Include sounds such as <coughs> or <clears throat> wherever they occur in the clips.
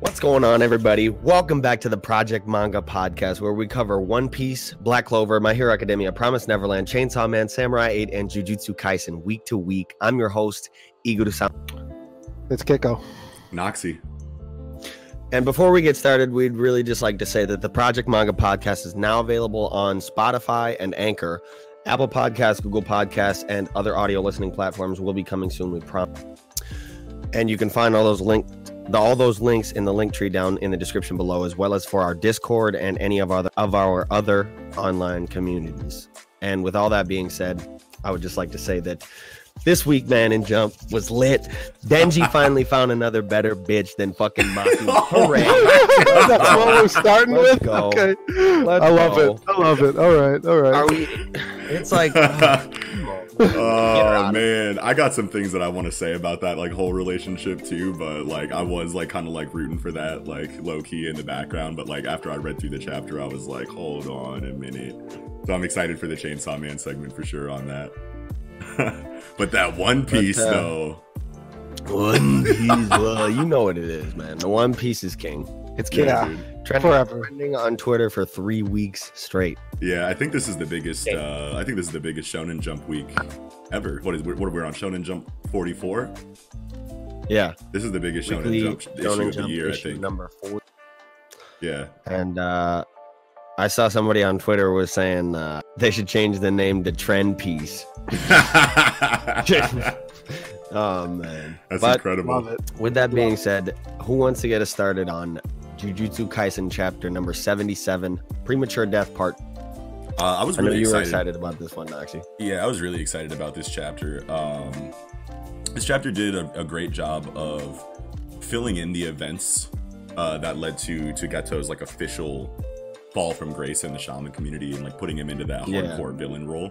What's going on, everybody? Welcome back to the Project Manga Podcast, where we cover One Piece, Black Clover, My Hero Academia, Promise Neverland, Chainsaw Man, Samurai 8, and Jujutsu Kaisen week to week. I'm your host, Iguru Sam. It's Kiko. Noxy. And before we get started, we'd really just like to say that the Project Manga Podcast is now available on Spotify and Anchor. Apple Podcasts, Google Podcasts, and other audio listening platforms will be coming soon, we promise. And you can find all those links all those links in the link tree down in the description below, as well as for our Discord and any of our of our other online communities. And with all that being said, I would just like to say that this week, man, in Jump was lit. Denji <laughs> finally found another better bitch than fucking Maki. <laughs> Hooray! Oh That's what we're starting Let's with. go. Okay, Let's I love go. it. I love it. All right, all right. Are we? It's like, uh, come on. Get her Oh man, I got some things that I want to say about that like whole relationship too, but like I was like kind of like rooting for that like low key in the background, but like after I read through the chapter, I was like, hold on a minute. So I'm excited for the Chainsaw Man segment for sure on that. <laughs> but that One Piece uh, though, One <laughs> Piece. Well, you know what it is, man. The One Piece is king. It's king. Yeah. dude. Trending, Forever. trending on Twitter for three weeks straight. Yeah, I think this is the biggest. uh I think this is the biggest Shonen Jump week ever. What is what are we on Shonen Jump 44? Yeah. This is the biggest Shonen Weekly Jump issue Shonen of the Jump year, I think. number four. Yeah. And uh, I saw somebody on Twitter was saying uh, they should change the name to Trend Piece. <laughs> <laughs> oh man! That's but incredible. love it. with that being said, who wants to get us started on Jujutsu Kaisen chapter number seventy-seven, Premature Death Part? Uh, I was I know really you were excited. excited about this one, actually. Yeah, I was really excited about this chapter. Um, this chapter did a, a great job of filling in the events uh, that led to to Geto's like official fall from grace in the shaman community and like putting him into that Yeah. hardcore villain role.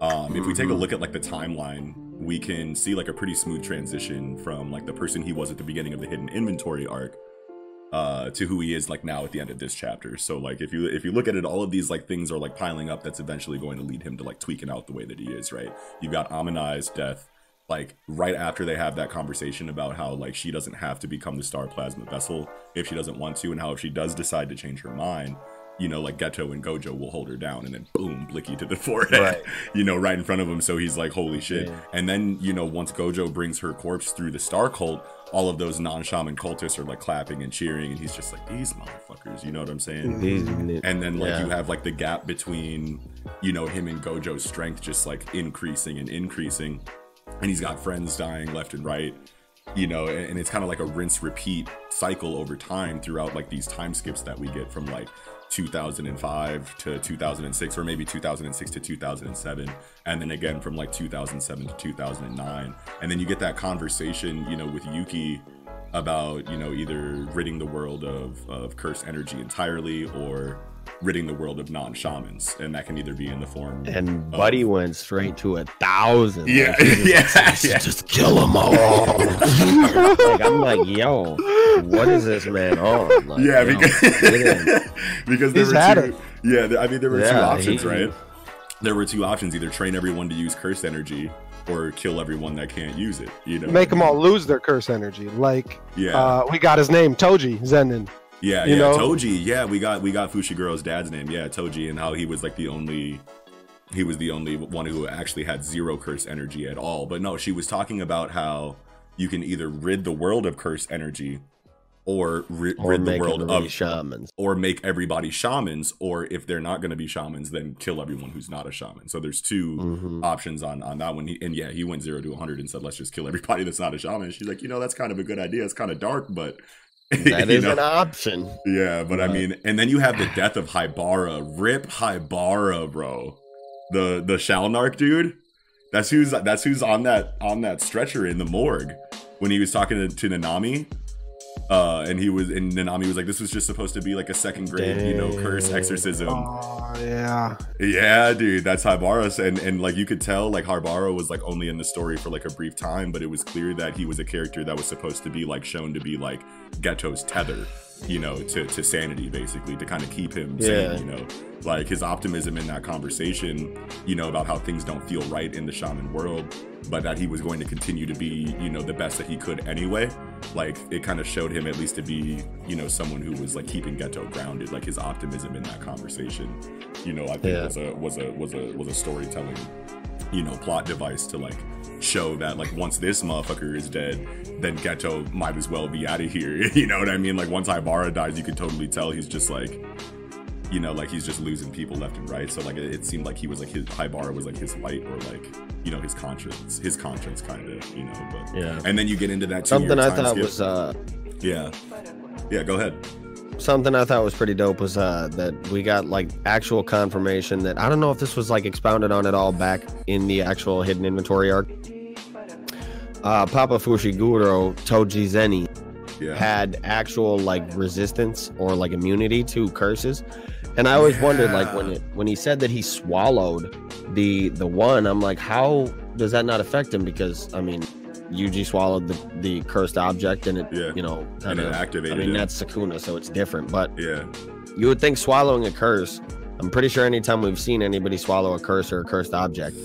Um, if we take a Mhm. look at like the timeline, we can see like a pretty smooth transition from like the person he was at the beginning of the hidden inventory arc uh to who he is like now at the end of this chapter. So like if you if you look at it all of these like things are like piling up that's eventually going to lead him to like tweaking out the way that he is right? You've got Amanai's death like right after they have that conversation about how like she doesn't have to become the star plasma vessel if she doesn't want to and how if she does decide to change her mind you know like Geto and Gojo will hold her down and then boom blicky to the <laughs> forehead Right. you know right in front of him so he's like holy shit Yeah. and then you know once Gojo brings her corpse through the star cult all of those non-shaman cultists are like clapping and cheering and he's just like these motherfuckers you know what i'm saying These, mm-hmm. and then like Yeah. you have like the gap between you know him and gojo's strength just like increasing and increasing and he's got friends dying left and right you know and, and it's kind of like a rinse repeat cycle over time throughout like these time skips that we get from like 2005 to 2006 or maybe 2006 to 2007 and then again from like 2007 to 2009 and then you get that conversation you know with yuki about you know either ridding the world of, of cursed energy entirely or ridding the world of non-shamans and that can either be in the form and Buddy went straight to a thousand. yeah Like, yeah, like, yeah. Just kill them all. <laughs> like I'm like, yo, what is this man on? Like, yeah because, get <laughs> because there He's were two it. yeah there- i mean there were two options he- right there were two options either train everyone to use cursed energy or kill everyone that can't use it you know Make them all lose their curse energy. Like yeah uh, we got his name, Toji Zenin. Yeah you yeah know? toji. Yeah we got we got fushiguro's dad's name. Yeah toji and how he was like the only he was the only one who actually had zero curse energy at all. But no she was talking about how you can either rid the world of curse energy or ri- Or rid the world of shamans. or make everybody shamans or if they're not going to be shamans then kill everyone who's not a shaman. So there's 2 Mhm. options on on that one. He, and yeah he went 0 to 100 and said let's just kill everybody that's not a shaman. She's like you know that's kind of a good idea. It's kind of dark but <laughs> That is know, an option. yeah but i uh, mean and then you have the death of Haibara rip Haibara bro. The the shalnark dude? That's who's that's who's on that on that stretcher in the morgue when he was talking to, to nanami uh, and he was and Nanami was like, "This was just supposed to be like a second grade, you know, curse exorcism." Oh yeah. Yeah, dude, that's Haibara, and and like you could tell, like Haibara was like only in the story for like a brief time, but it was clear that he was a character that was supposed to be like shown to be like Geto's tether, you know, to to sanity, basically, to kind of keep him Yeah. sane, you know, like his optimism in that conversation, you know, about how things don't feel right in the shaman world. but that he was going to continue to be, you know, the best that he could anyway. Like it kind of showed him at least to be, you know, someone who was like keeping Geto grounded, like his optimism in that conversation. You know, I think Yeah. was a was a was a was a storytelling, you know, plot device to like show that like once this motherfucker is dead, then Geto might as well be out of here. <laughs> you know what I mean? Like once Ibara dies, you could totally tell he's just like you know, like he's just losing people left and right. So like it, it seemed like he was like his Haibara was like his light or like you know his conscience, his conscience kind of, you know. But Yeah. and then you get into that Something I thought skip. was uh, yeah, yeah. Go ahead. Something I thought was pretty dope was uh, that we got like actual confirmation that I don't know if this was like expounded on at all back in the actual hidden inventory arc. Uh, Papa Fushiguro Toji Zeni Yeah, had actual like resistance or like immunity to curses, and I always wondered like when it when he said that he swallowed the the one, I'm like, how does that not affect him? Because I mean, Yuji swallowed the the cursed object, and it Yeah. you know and kind it of. activated. I mean, him. that's Sukuna, so it's different. But yeah, you would think swallowing a curse. I'm pretty sure anytime we've seen anybody swallow a curse or a cursed object,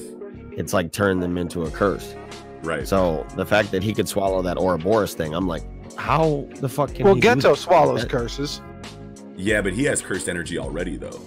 it's like turned them into a curse. right. So the fact that he could swallow that Ouroboros thing, I'm like, how the fuck can Well, he do Geto that? swallows That- curses. yeah, but he has cursed energy already though.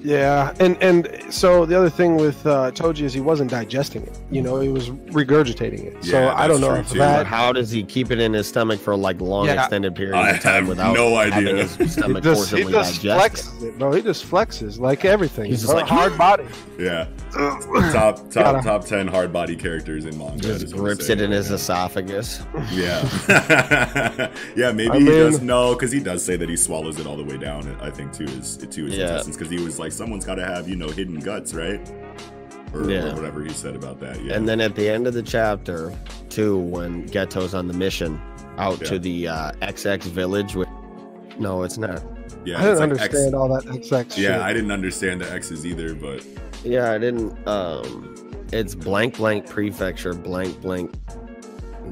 Yeah, and and so the other thing with uh, Toji is he wasn't digesting it. You know, he was regurgitating it. Yeah, so I don't know if too. But that. how does he keep it in his stomach for like long Yeah. extended periods I of time without no having idea. his <laughs> He stomach just, he forcibly just digest it? flexes it, bro. He just flexes like everything. He's He's just a like, hard body. Yeah, <clears throat> top top Gotta- top ten hard body characters in manga. Just is what I'm grips it saying. in his esophagus. Yeah, <laughs> yeah. Maybe I he mean- does. No, because he does say that he swallows it all the way down. I think to his to his Yeah. intestines. Because he was like, someone's got to have you know hidden guts, right? Or, Yeah. or whatever he said about that. Yeah. And then at the end of the chapter, too, when Geto's on the mission out Yeah. to the uh, XX village, with no, it's not. yeah, I didn't like understand X- all that XX shit. yeah, I didn't understand the X's either, but Yeah, I didn't. Um, it's blank blank prefecture blank blank.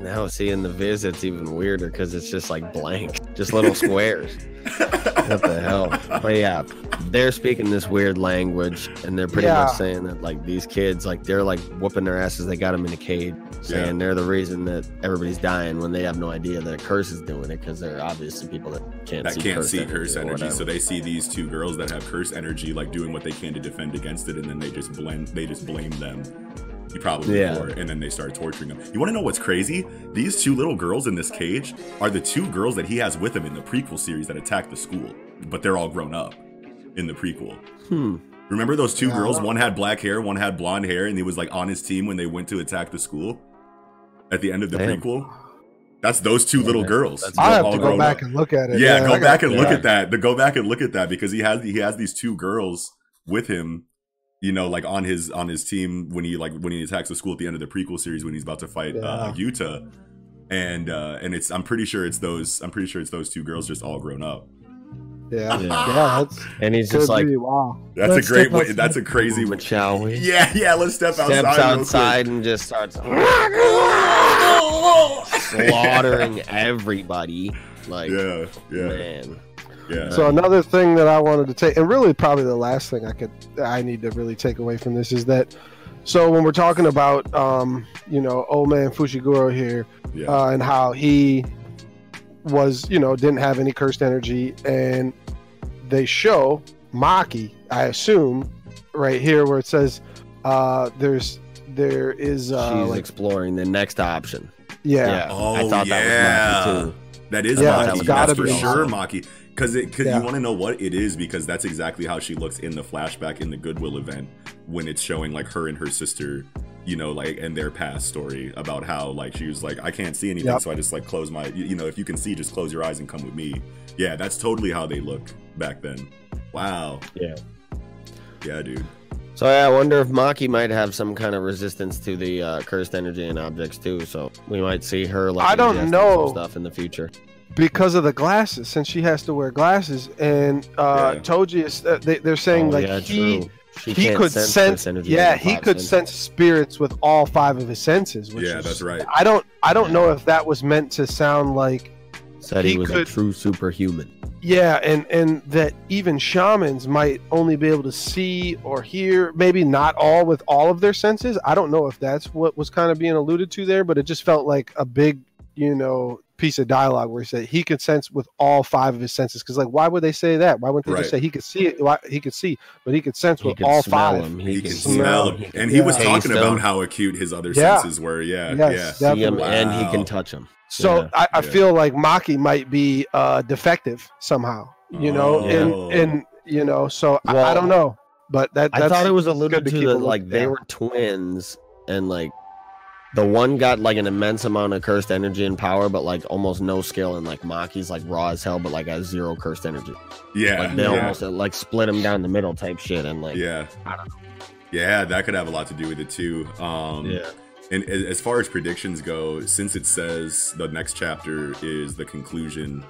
Now, seeing the viz, it's even weirder because it's just like blank, just little squares. <laughs> what the hell? But yeah, they're speaking this weird language, and they're pretty Yeah. much saying that like these kids, like they're like whooping their asses. They got them in a cage, saying they're the reason that everybody's dying when they have no idea that a curse is doing it because they're obviously people that can't that see can't curse see energy curse energy. So they see these two girls that have curse energy, like doing what they can to defend against it, and then they just blend. They just blame them. You probably Yeah. for it, and then they start torturing them. You want to know what's crazy? These two little girls in this cage are the two girls that he has with him in the prequel series that attacked the school, but they're all grown up in the prequel. hmm. Remember those two Yeah. girls? One had black hair, one had blonde hair, and he was like on his team when they went to attack the school at the end of the Damn. prequel. That's those two Yeah, little girls. I'll have to go back up. and look at it. Yeah, I go got- back and look yeah. at that. The go back and look at that because he has he has these two girls with him, you know, like on his on his team when he like when he attacks the school at the end of the prequel series when he's about to fight uh, Yuta, and uh and it's I'm pretty sure it's those I'm pretty sure it's those two girls just all grown up. Yeah, Yeah. <laughs> yeah, that's And he's just like, be, wow. That's Let's a great way. outside. That's a crazy. "Move it, shall we? Yeah, yeah. Let's step outside. Steps real quick. outside and just starts <laughs> slaughtering everybody. Like, Yeah, yeah, man. Yeah. So another thing that I wanted to take, and really probably the last thing I could, I need to really take away from this is that, so when we're talking about, um, you know, old man Fushiguro here, yeah. uh, and how he was, you know, didn't have any cursed energy, and they show Maki, I assume, right here where it says, uh, there's, there is, uh, She's like, exploring the next option. yeah, Oh, I thought yeah. that was Maki too. That is Yeah, Maki. it's That's gotta for be sure awesome. Maki. Because it, cause Yeah. you want to know what it is because that's exactly how she looks in the flashback in the Goodwill event when it's showing like her and her sister, you know, like and their past story about how like she was like I can't see anything, Yep. so I just like close my, you you know, if you can see, just close your eyes and come with me. Yeah, that's totally how they look back then. Wow. Yeah. Yeah, dude. So yeah, I wonder if Maki might have some kind of resistance to the uh, cursed energy and objects too. So we might see her like I don't know. stuff in the future. Because of the glasses, since she has to wear glasses, and uh, Yeah. Toji is, uh, they, they're saying Oh, like yeah, he. he could sense, sense, yeah he could senses. sense spirits with all five of his senses which Yeah, is- that's right. i don't i don't know if that was meant to sound like Said he, he was a true superhuman. Yeah, and and that even shamans might only be able to see or hear, maybe not all with all of their senses. I don't know if that's what was kind of being alluded to there, but it just felt like a big, you know, piece of dialogue where he said he could sense with all five of his senses. Because like, why would they say that? Why wouldn't they Right. just say he could see it? Why, he could see, but he could sense He with could all smell five. him. He, can smell smell him. him. And he was talking Taste about him. how acute his other Yeah. senses were. Yeah. Yes, yeah. See him, definitely. and he can touch him. So Yeah. I, I feel like Maki might be uh, defective somehow, you know, Oh. and and you know, so I, I don't know, but that I thought it was good alluded to to, a that look- like they were twins, and like the one got like an immense amount of cursed energy and power, but like almost no skill, and like Maki's like raw as hell, but like has zero cursed energy. Yeah. Like they yeah. almost uh, like split him down the middle type shit, and like yeah. I don't Yeah, that could have a lot to do with it too. Um, yeah. And as far as predictions go, since it says the next chapter is the conclusion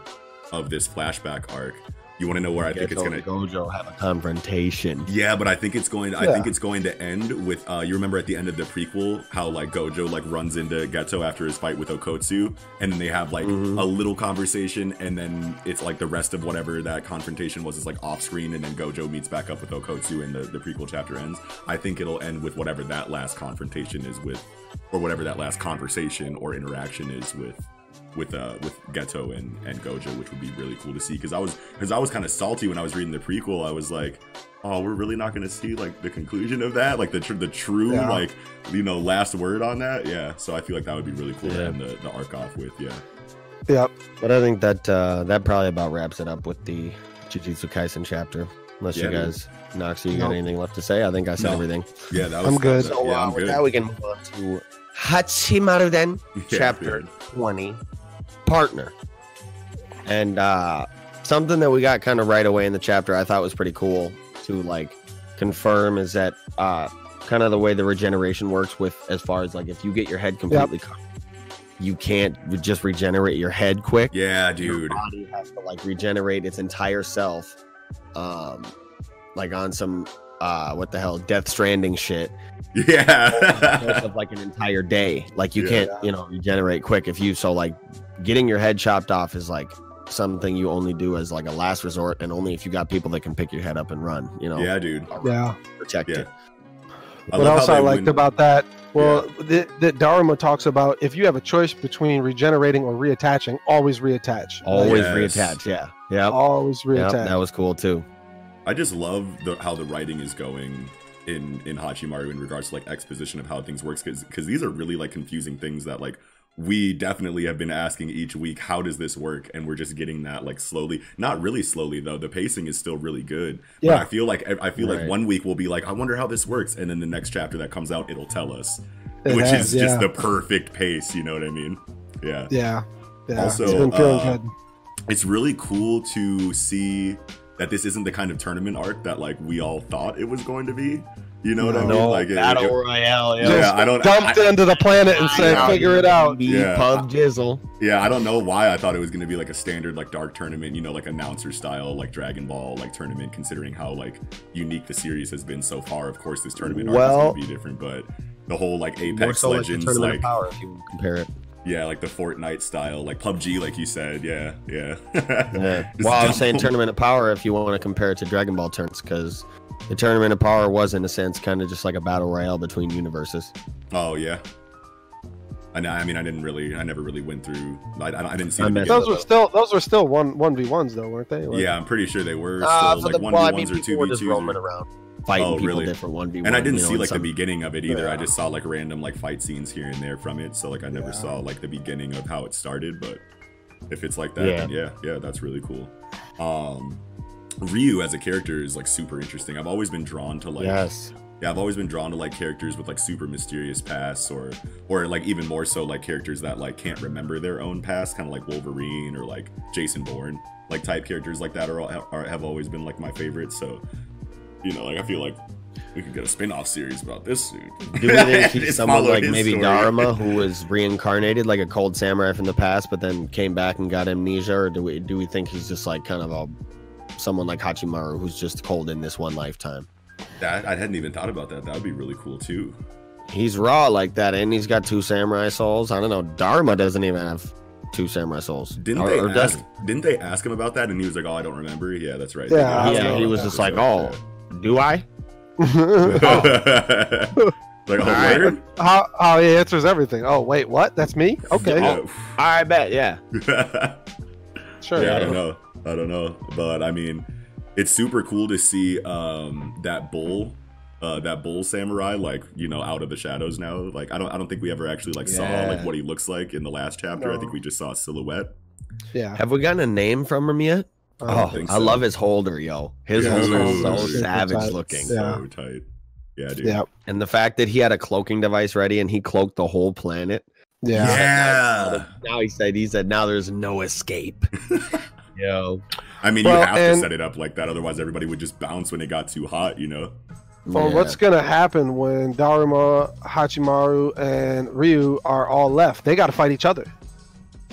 of this flashback arc, you want to know where I think it's gonna. and Gojo have a confrontation. Yeah, but I think it's going. I Yeah. think it's going to end with. Uh, you remember at the end of the prequel how like Gojo like runs into Geto after his fight with Okkotsu, and then they have like Mhm. a little conversation, and then it's like the rest of whatever that confrontation was is like off screen, and then Gojo meets back up with Okkotsu, and the the prequel chapter ends. I think it'll end with whatever that last confrontation is with, or whatever that last conversation or interaction is with with uh with Geto and and Gojo, which would be really cool to see. Because I was because I was kind of salty when I was reading the prequel. I was like, oh, we're really not going to see like the conclusion of that, like the tr- the true Yeah. like you know last word on that. Yeah, so I feel like that would be really cool to Yeah. end the, the arc off with. Yeah, Yep. But I think that uh, that probably about wraps it up with the Jujutsu Kaisen chapter. Unless Yeah, you dude. guys, Noxie, you got anything left to say? I think I said No. everything. yeah, that was I'm good. that- So yeah, uh, I'm with good. that, we can move on to Hachimaru then, <laughs> Yeah, chapter 20, partner. And uh, something that we got kind of right away in the chapter I thought was pretty cool to like confirm is that uh, kind of the way the regeneration works with as far as like if you get your head completely covered, you can't just regenerate your head quick Yeah, dude. your dude. body has to like regenerate its entire self um like on some uh what the hell death stranding shit Yeah, of like an entire day like you Yeah. can't you know regenerate quick if you so like getting your head chopped off is like something you only do as like a last resort and only if you got people that can pick your head up and run you know yeah, dude. Yeah. protect Yeah. it I what else I liked went- about that? Well, that that Daruma talks about if you have a choice between regenerating or reattaching, always reattach. always Yes. reattach yeah yeah always reattach. that was cool too I just love the, how the writing is going in in Hachimaru in regards to like exposition of how things works because because these are really like confusing things that like we definitely have been asking each week how does this work and we're just getting that like slowly not really slowly though the pacing is still really good but Yeah. I feel like I feel like one week we'll be like I wonder how this works and then the next chapter that comes out it'll tell us It which has, is just the perfect pace you know what I mean yeah yeah. Yeah. Also, it's been uh, good. it's really cool to see that this isn't the kind of tournament arc that like we all thought it was going to be. You know what I mean? No, like, battle it- royale yeah, Just I don't. dumped I- into the planet and said, know. "Figure it out." Yeah. pub jizzle yeah, I don't know why I thought it was going to be like a standard like dark tournament, you know, like announcer style, like Dragon Ball like tournament. Considering how like unique the series has been so far, of course this tournament Well- is going to be different. But the whole like Apex so like Legends, tournament like power if you compare it yeah, like the Fortnite style, like PUBG, like you said, yeah, yeah. <laughs> Yeah. Well, I was saying. Tournament of Power if you want to compare it to Dragon Ball turns, because the Tournament of Power was, in a sense, kind of just like a battle royale between universes. Oh yeah. I know. I mean, I didn't really. I never really went through. I, I I didn't see. I the missed. Those were still those were still one one v ones though, weren't they? Like- Yeah, I'm pretty sure they were still Uh, like the, one well, I v mean, ones or two people were v just twos. roaming around, fighting Oh, people really? different one v one. And I didn't you know, see like some- the beginning of it either. I just saw like random like fight scenes here and there from it. So like I never Yeah. saw like the beginning of how it started. But if it's like that, Yeah. then yeah, yeah, that's really cool. Um, Ryu as a character is like super interesting. I've always been drawn to like Yes. yeah i've always been drawn to like characters with like super mysterious pasts or or like even more so like characters that like can't remember their own past kind of like wolverine or like jason bourne like type characters like that are, all, are have always been like my favorites so you know like i feel like we could get a spin-off series about this dude Do we think <laughs> he's someone like maybe story. Daruma who <laughs> was reincarnated like a cold samurai from the past, but then came back and got amnesia, or do we do we think he's just like kind of a someone like Hachimaru who's just cold in this one lifetime? that, i hadn't even thought about that that would be really cool too He's raw like that, and he's got two samurai souls. I don't know. Daruma doesn't even have two samurai souls. Didn't Or- they or does- ask? Didn't they ask him about that? And he was like, "Oh, I don't remember." Yeah, that's right. Yeah, They Yeah, he was just like, episode, "Oh, do I?" yeah. <laughs> Oh. like, oh, Alright. word? how, how he answers everything. Oh wait, what? That's me? <laughs> Okay, Yeah. I bet. Yeah. <laughs> sure. yeah, I don't know. I don't know, but I mean, it's super cool to see um, that bull, uh, that bull samurai, like you know, out of the shadows now. Like I don't, I don't think we ever actually like saw like what he looks like in the last chapter. I think we just saw a silhouette. Yeah. Have we gotten a name from him yet? Uh, Oh, think I love his holder, yo. His Yeah, holder is so super savage tight. looking. Yeah. So tight. Yeah, dude. yeah. And the fact that he had a cloaking device ready and he cloaked the whole planet. Yeah. Yeah. Now he said he said now there's no escape. <laughs> yo. I mean, Well, you have and- to set it up like that, otherwise everybody would just bounce when it got too hot. You know? Well, Yeah. what's gonna happen when Daruma, Hachimaru, and Ryu are all left? They got to fight each other.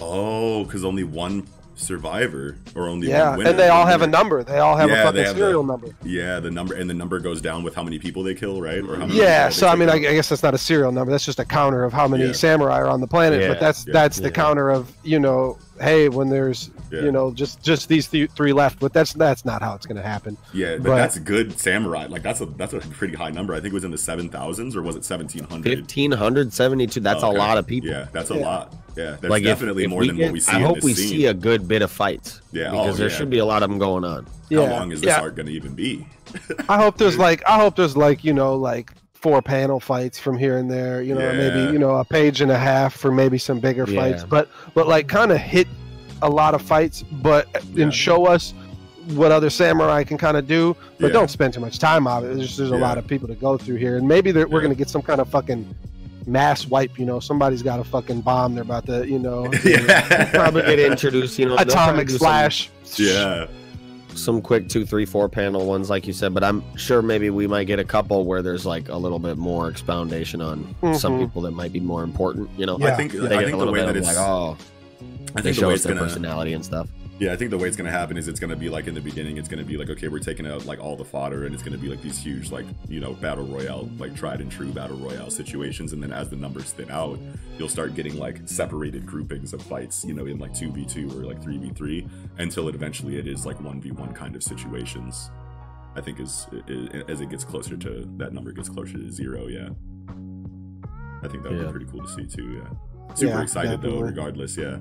Oh, because only one survivor or only Yeah, one winner. and they all have a number. They all have Yeah, a fucking have serial the- number. Yeah, the number and the number goes down with how many people they kill, right? Or how many Yeah, so I mean, I, I guess that's not a serial number. That's just a counter of how many Yeah. samurai are on the planet. Yeah, but that's yeah, that's the counter of you know, hey, when there's Yeah. you know just just these th- three left. But that's that's not how it's going to happen. yeah, but, but- that's good samurai. Like that's a that's a pretty high number. I think it was in the seven thousands or was it seventeen hundred? fifteen hundred seventy two. That's a lot of people. Yeah, that's a Yeah. lot. Yeah, that's like definitely if more we than get- what we see. I in hope this we scene. see a good bit of fights. Yeah, oh, because oh, there yeah. should be a lot of them going on. How long is this yeah. art going to even be? <laughs> I hope there's like I hope there's like you know like four panel fights from here and there. You know, Yeah. maybe you know a page and a half for maybe some bigger Yeah. fights. But but like kind of hit a lot of fights, but Yeah. and show us what other samurai can kind of do. But Yeah. don't spend too much time on it. There's there's a Yeah. lot of people to go through here, and maybe there- we're gonna get some kind of fucking mass wipe. You know, somebody's got a fucking bomb. They're about to you know <laughs> yeah, Probably get introduced. You know, atomic flash. some- yeah, some quick two, three, four panel ones, like you said. But I'm sure maybe we might get a couple where there's like a little bit more expoundation on some Mhm. people that might be more important. You know, I Yeah. think They I get think a the little way bit that of it's like, oh, I they think the show way us it's their gonna personality and stuff. Yeah, I think the way it's gonna happen is it's gonna be like in the beginning, it's gonna be like, okay, we're taking out like all the fodder, and it's gonna be like these huge, like you know, battle royale, like tried and true battle royale situations, and then as the numbers thin out, you'll start getting like separated groupings of fights, you know, in like two v two or like three v three, until it eventually it is like one v one kind of situations. I think is as it gets closer to that number gets closer to zero. Yeah, I think that would Yeah. be pretty cool to see too. Yeah, super Yeah, excited though. Regardless, yeah.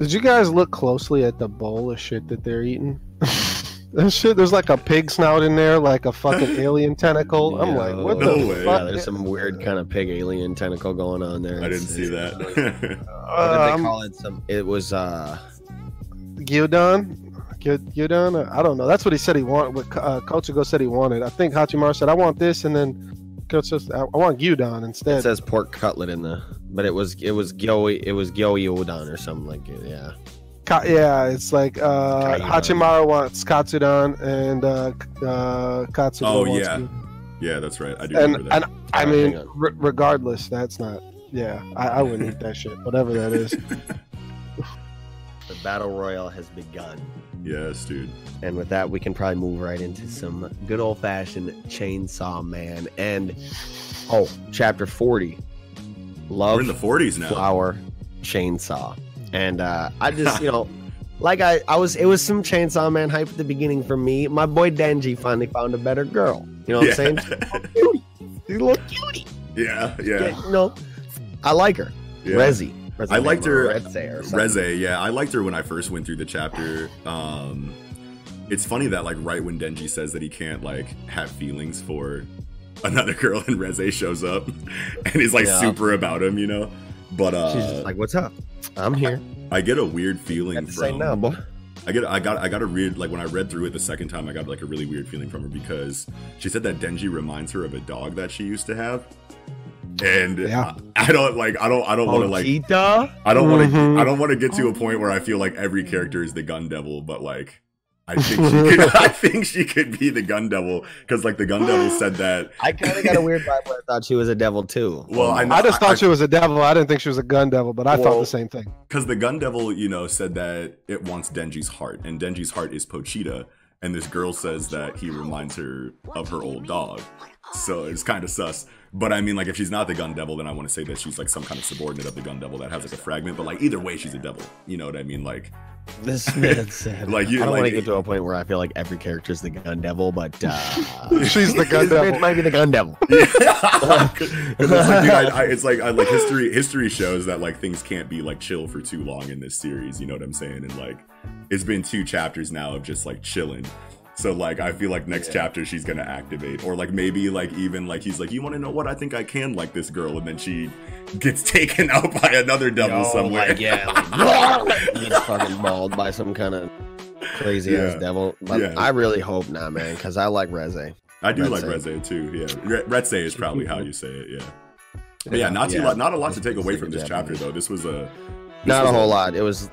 Did you guys look closely at the bowl of shit that they're eating? <laughs> There's shit. There's like a pig snout in there, like a fucking <laughs> alien tentacle. I'm like, what No the way. Yeah, there's some weird kind of pig alien tentacle going on there. I didn't It's- see it's- that. What did Um, <laughs> they call it? Some. It was. uh Gyudon? Gy- Gyudon? I don't know. That's what he said he wanted. What uh, Kochugo said he wanted. I think Hachimaru said, "I want this," and then Kochugo said, "I I want Gyudon instead. It says pork cutlet in the, but it was it was gyoi it was gyoi udon or something like it. Yeah. Ka- yeah, it's like uh, Katsudon. Hachimaru wants Katsudon, and uh, uh, Katsudo Oh, wants yeah. Gyudon. yeah, that's right. I do and remember that. and I Alright, mean, hang on. re- regardless, that's not. Yeah, I, I wouldn't eat that shit, whatever that is. <laughs> The battle royale has begun. Yes, dude. And with that, we can probably move right into some good old fashioned Chainsaw Man. And oh, chapter 40 Love We're in the 40s now. Flower Chainsaw. And uh, I just, <laughs> you know, like I, I was, it was some Chainsaw Man hype at the beginning for me. My boy Denji finally found a better girl. You know what I'm saying? She's a little cutie. Yeah, Yeah, yeah. you know, I like her. yeah. Rezi. Rezi I liked her- Reze. Reze, yeah. I liked her when I first went through the chapter. Um, it's funny that, like, right when Denji says that he can't, like, have feelings for another <laughs> girl and Reze shows up <laughs> and he's, like, Yeah. super about him, you know? But, uh, She's just like, "What's up? I'm here." I get a weird feeling from. boy. I get I got I got a read like when I read through it the second time I got like a really weird feeling from her because she said that Denji reminds her of a dog that she used to have. And Yeah. I, I don't like I don't I don't want to like Tita? I don't want to Mhm. I don't want to get to a point where I feel like every character is the gun devil but like I think she could <laughs> I think she could be the gun devil cuz like the gun devil <gasps> said that I kind of got a weird vibe where I thought she was a devil too. well I know I just thought she was a devil. I didn't think she was a gun devil, but I thought the same thing. because the gun devil you know said that it wants denji's heart and denji's heart is pochita and this girl says that he reminds her of her old dog. So it's kind of sus. But I mean, like, if she's not the gun devil, then I want to say that she's like some kind of subordinate of the gun devil that has like a fragment. But like, either way, she's a devil. You know what I mean? Like, This man <laughs> said, Like, you- I don't want to get to a point where I feel like every character is the gun devil, but uh, <laughs> She's the gun this bitch devil. might be the gun devil. <laughs> Yeah. 'Cause it's like, dude, I, I, it's like I, like history. History shows that like things can't be like chill for too long in this series. You know what I'm saying? And like, it's been two chapters now of just like chilling. So like, I feel like next Yeah. chapter she's gonna activate, or like maybe like even like he's like, you want to know what? I think I can like this girl, and then she gets <laughs> taken out by another devil Yo, somewhere. Like, yeah, like, <laughs> <laughs> gets fucking mauled by some kind of crazy ass devil. But Yeah. I really hope not, man, because I like Reze. I do like Reze. Too. Yeah, Re- Reze is probably how you say it. Yeah. But yeah, not too Yeah. lot, not a lot to take away from this chapter though. This was a this Not a was whole lot. It was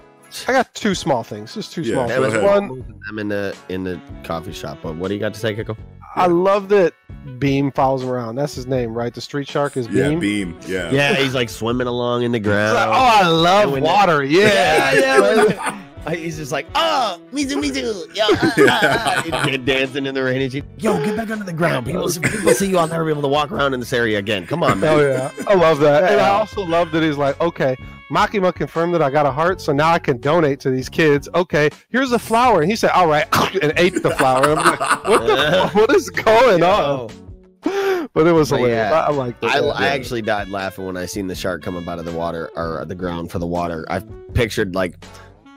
I got two small things. Just two Yeah, small go things. ahead. One, I'm in the in the coffee shop. But what do you got to say, Kiko? I love that Beam follows him around. That's his name, right? The street shark is Yeah, Beam. beam. Yeah. Yeah, he's like swimming along in the <laughs> ground. like, oh, I love Doing water. <laughs> Yeah, yeah. Uh, <laughs> He's just like, oh, me too, me too. Yo, uh, uh, uh," dancing in the rain. And she, Yo, get back under the ground. People, people see you. I'll never be able to walk around in this area again. Come on, man. Oh yeah, I love that. And I also love that he's like, okay, Makima confirmed that I got a heart, so now I can donate to these kids. Okay, here's a flower, and he said, all right, <laughs> and ate the flower. And I'm like, what the, <laughs> what is going on? <laughs> But it was But hilarious. yeah, I, I like that. I, yeah. I actually died laughing when I seen the shark come up out of the water or the ground for the water. I pictured like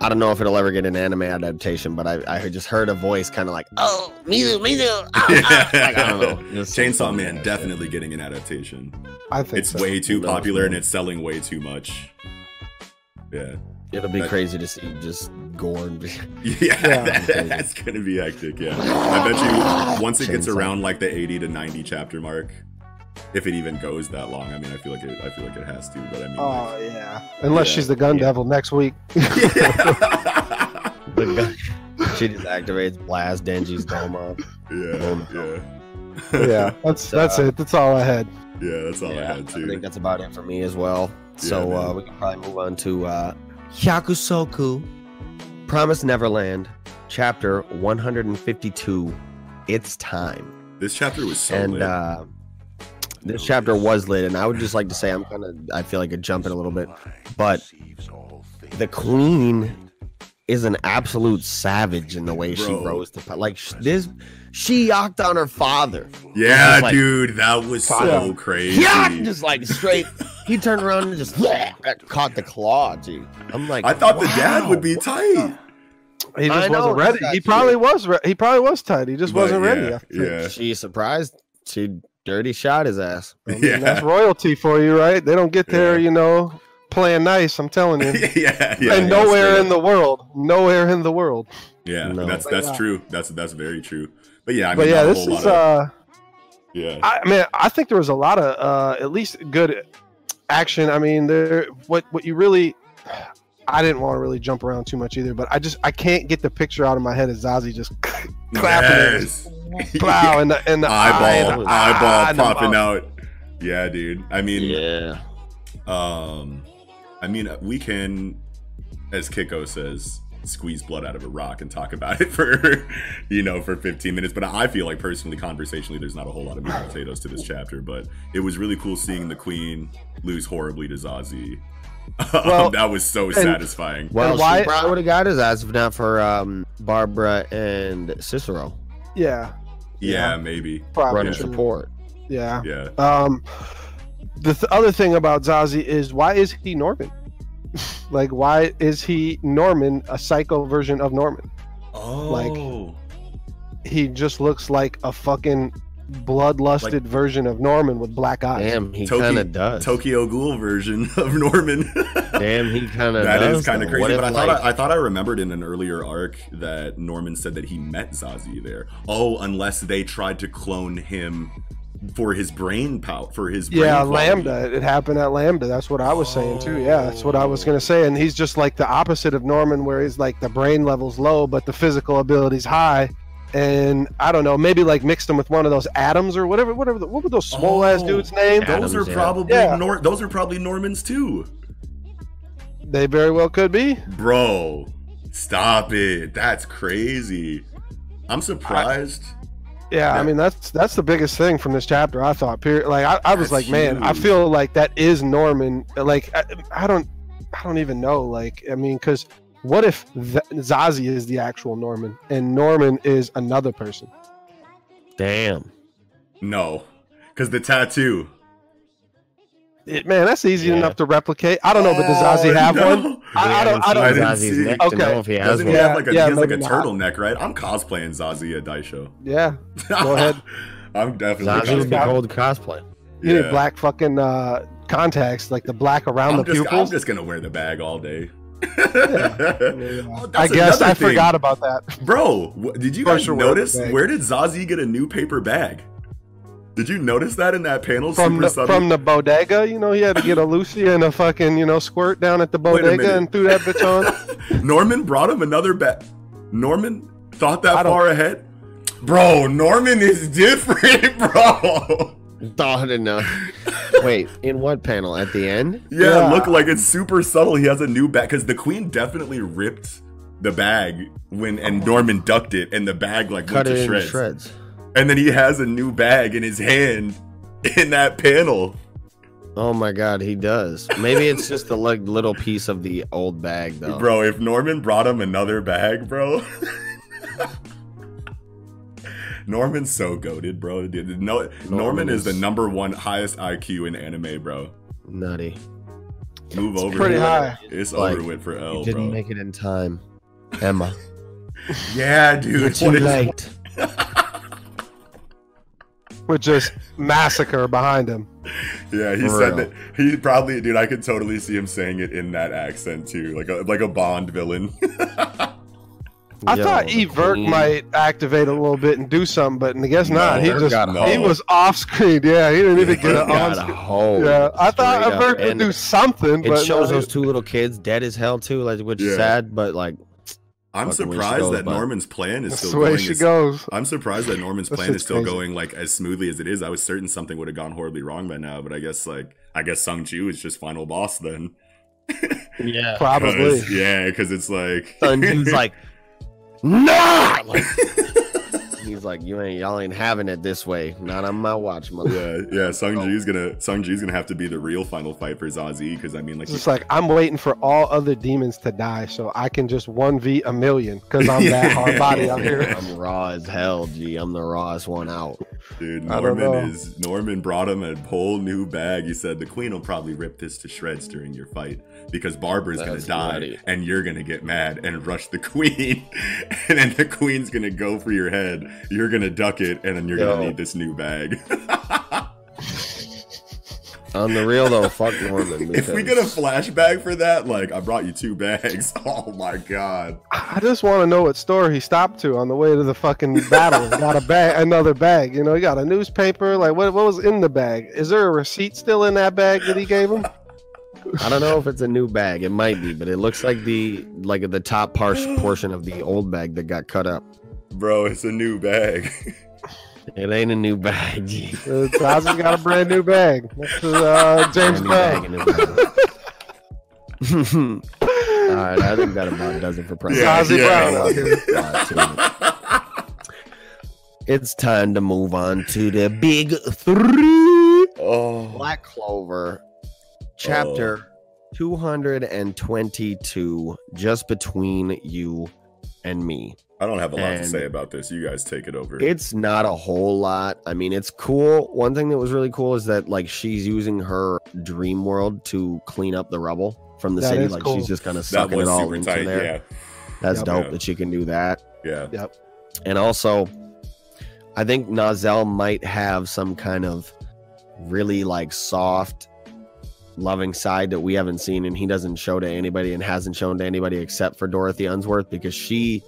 I don't know if it'll ever get an anime adaptation, but I, I just heard a voice kind of like, oh, me too, me too. Oh, oh." Like, I don't know. Chainsaw Man definitely getting an adaptation. I think It's so. way too popular and it's selling way too much. Yeah. It'll be That- crazy to see just gore. And <laughs> Yeah, Yeah. that- <laughs> that's gonna be hectic. Yeah, I bet you <laughs> once it gets around like the 80 to 90 chapter mark, if it even goes that long. I mean, I feel like it. I feel like it has to. But I mean, Oh yeah, unless Yeah, she's the gun yeah. devil next week. like- the gun, she just activates blast Denji's dome off. yeah, yeah, yeah, that's that's Uh, it. That's all I had. yeah. That's all I had too. I think that's about it for me as well. So Yeah, uh, we can probably move on to uh, Yakusoku, Promise Neverland, chapter 152. It's time. This chapter was so and lit. uh, this chapter was lit, and I would just like to say I'm kind of I feel like a jumping a little bit, but the queen is an absolute savage in the way she Bro. rose to power. Like sh- this, she yacked on her father. yeah, like- dude, that was so crazy. Yeah, just like straight. <laughs> He turned around and just caught the claw, dude. I'm like, I thought the dad would be tight. He just I know, wasn't ready. He that probably was. Re- he probably was tight. He just But wasn't ready. yeah, I think. yeah. She surprised. She dirty shot his ass. I mean, Yeah. that's royalty for you, right? They don't get there, Yeah. you know, playing nice. I'm telling you. <laughs> yeah, yeah. and yeah, nowhere in the world, nowhere in the world. Yeah, No. that's that's yeah. true. That's that's very true. But yeah, I mean, but yeah, this is. of- uh yeah. I mean, I think there was a lot of uh at least good action. I mean, there what what you really. I didn't want to really jump around too much either, but I just I can't get the picture out of my head of Zazie just <laughs> clapping it, Yes. <laughs> plow, and the and the <laughs> eye, eyeball, and the eyeball and popping out. Yeah, dude. I mean, Yeah. um, I mean, we can, as Kiko says, squeeze blood out of a rock and talk about it <laughs> for, you know, for 15 minutes. But I feel like personally, conversationally, there's not a whole lot of meat and potatoes to this chapter. But it was really cool seeing the queen lose horribly to Zazie. <laughs> Well, that was so satisfying. Well, why- she probably would have got his ass if not for um, Barbara and Cislo Yeah, Yeah, maybe. probably. running support. Yeah. Yeah. Um, the th- other thing about Zazie is why is he Norman? <laughs> like, why is he Norman, a psycho version of Norman? Oh. Like, he just looks like a fucking bloodlusted Like- version of Norman with black eyes. Damn, he Toki- kind of does. Tokyo Ghoul version <laughs> of Norman. <laughs> Damn, he kind of That does. is kind of crazy. What if, But I thought like- I, I thought I remembered in an earlier arc that Norman said that he met Zazie there. Oh, unless they tried to clone him for his brain power for his brain Yeah, quality. Lambda. It happened at Lambda. That's what I was saying too. Yeah, that's what I was gonna say. And he's just like the opposite of Norman, where he's like the brain level's low, but the physical ability's high. And I don't know, maybe like mixed him with one of those Adams or whatever. Whatever. The, what were those small ass Oh. dudes' named? Those are Adams, yeah. probably Yeah. Nor- those are probably Normans too. They very well could be. Bro, stop it. That's crazy. I'm surprised. Yeah, I mean that's that's the biggest thing from this chapter. I thought, period. Like I, I was That's like, man, I feel like that is Norman. Like I, I don't, I don't even know. Like I mean, because what if Th- Zazie is the actual Norman and Norman is another person? Damn. No, because the tattoo. It, man, that's easy Yeah. enough to replicate. I don't know, but does Zazie Oh, have no. one? <laughs> I, I don't. I I don't. didn't see- neck Okay. know if he has Doesn't he one. have like a, Yeah, he has like a not. turtleneck, right? I'm cosplaying Zazie at Dice Show. Yeah, Go ahead. <laughs> I'm definitely Zazie would be got- gold cosplay. you Yeah. need black fucking uh, contacts, like the black around I'm the just, I'm just gonna wear the bag all day. Yeah. <laughs> Oh, I guess I thing. forgot about that. Bro, wh- did you guys course you're wearing notice where did Zazie get a new paper bag? Did you notice that in that panel? From Super the, from the bodega, you know, he had to get a Lucy and a fucking, you know, squirt down at the bodega and threw that bitch on. <laughs> Norman brought him another bag. Norman thought that I don't- far ahead. Bro, Norman is different, <laughs> bro. Thought enough. Wait, in what panel? At the end? Yeah, Yeah. look like it's super subtle. He has a new bag because the queen definitely ripped the bag when and Norman ducked it, and the bag like Cut went it to into shreds. shreds. And then he has a new bag in his hand <laughs> in that panel. Oh my god, he does. Maybe it's just a like little piece of the old bag though. Bro, if Norman brought him another bag, bro. <laughs> Norman's so goaded, bro. Dude, No, Norman, Norman is the number one highest IQ in anime, bro. Nutty. Move over. pretty here. high. It's Like, over with for He L, didn't bro. make it in time. Emma. <laughs> yeah, dude. You're too late. With just massacre behind him. Yeah, he For said real. that he probably, dude. I could totally see him saying it in that accent too, like a like a Bond villain. <laughs> I Yo, thought Evert queen. might activate a little bit and do something, but I guess not. he just no. he was off screen. Yeah, he didn't even get He on a screen. hold. Yeah, I thought. Evert could do something, It but shows no, those two little kids dead as hell too, like which Yeah. is sad, but like I'm Fucking way she surprised that bud. Norman's plan is that's still the way going. she as- goes. I'm surprised that Norman's plan is still crazy. going like as smoothly as it is. I was certain something would have gone horribly wrong by now, but I guess like I guess Sonju is just final boss then. yeah. <laughs> Probably. 'Cause- yeah, because it's like Sonju's <laughs> like, nah. Like, <laughs> he's like, you ain't y'all ain't having it this way. Not on my watch, mother. yeah, yeah. Sung. Ji's gonna Sonju's gonna have to be the real final fight for Zazie because I mean like It's just like I'm waiting for all other demons to die so I can just one v a million because I'm that <laughs> hard body out here. I'm raw as hell, G. I'm the rawest one out. Dude, Norman is Norman brought him a whole new bag. He said the queen will probably rip this to shreds during your fight because Barbara's gonna die nutty. and you're gonna get mad and rush the <laughs> queen, and then the queen's gonna go for your head. You're gonna duck it, and then you're Yo. gonna need this new bag. <laughs> On the real though, fuck Norman. <laughs> if we get a because- flashback for that, like I brought you two bags. Oh my god. I just want to know what store he stopped to on the way to the fucking battle. got a bag, another bag. You know, he got a newspaper. Like, what, what was in the bag? Is there a receipt still in that bag that he gave him? I don't know if it's a new bag. It might be, but it looks like the like the top par- portion of the old bag that got cut up. Bro, it's a new bag. <laughs> It ain't a new bag. G. Ozzy's got a brand new bag. That's uh, James Brand bag Brown. in his bag. <laughs> All right, I think that about does it for president. Yeah, yeah. Brown out here. Two. It's time to move on to the big three. oh. Black Clover, Oh. chapter 222, just between you and me. I don't have a lot to say about this. You guys take it over. It's not a whole lot. I mean, it's cool. One thing that was really cool is that like she's using her dream world to clean up the rubble from the That city. Like cool. she's just kind of sucking it all into tight. there. Yeah. That's Yep. dope Yeah. that she can do that. Yeah. Yep. And also, I think Nazel might have some kind of really like soft, loving side that we haven't seen, and he doesn't show to anybody and hasn't shown to anybody except for Dorothy Unsworth because she,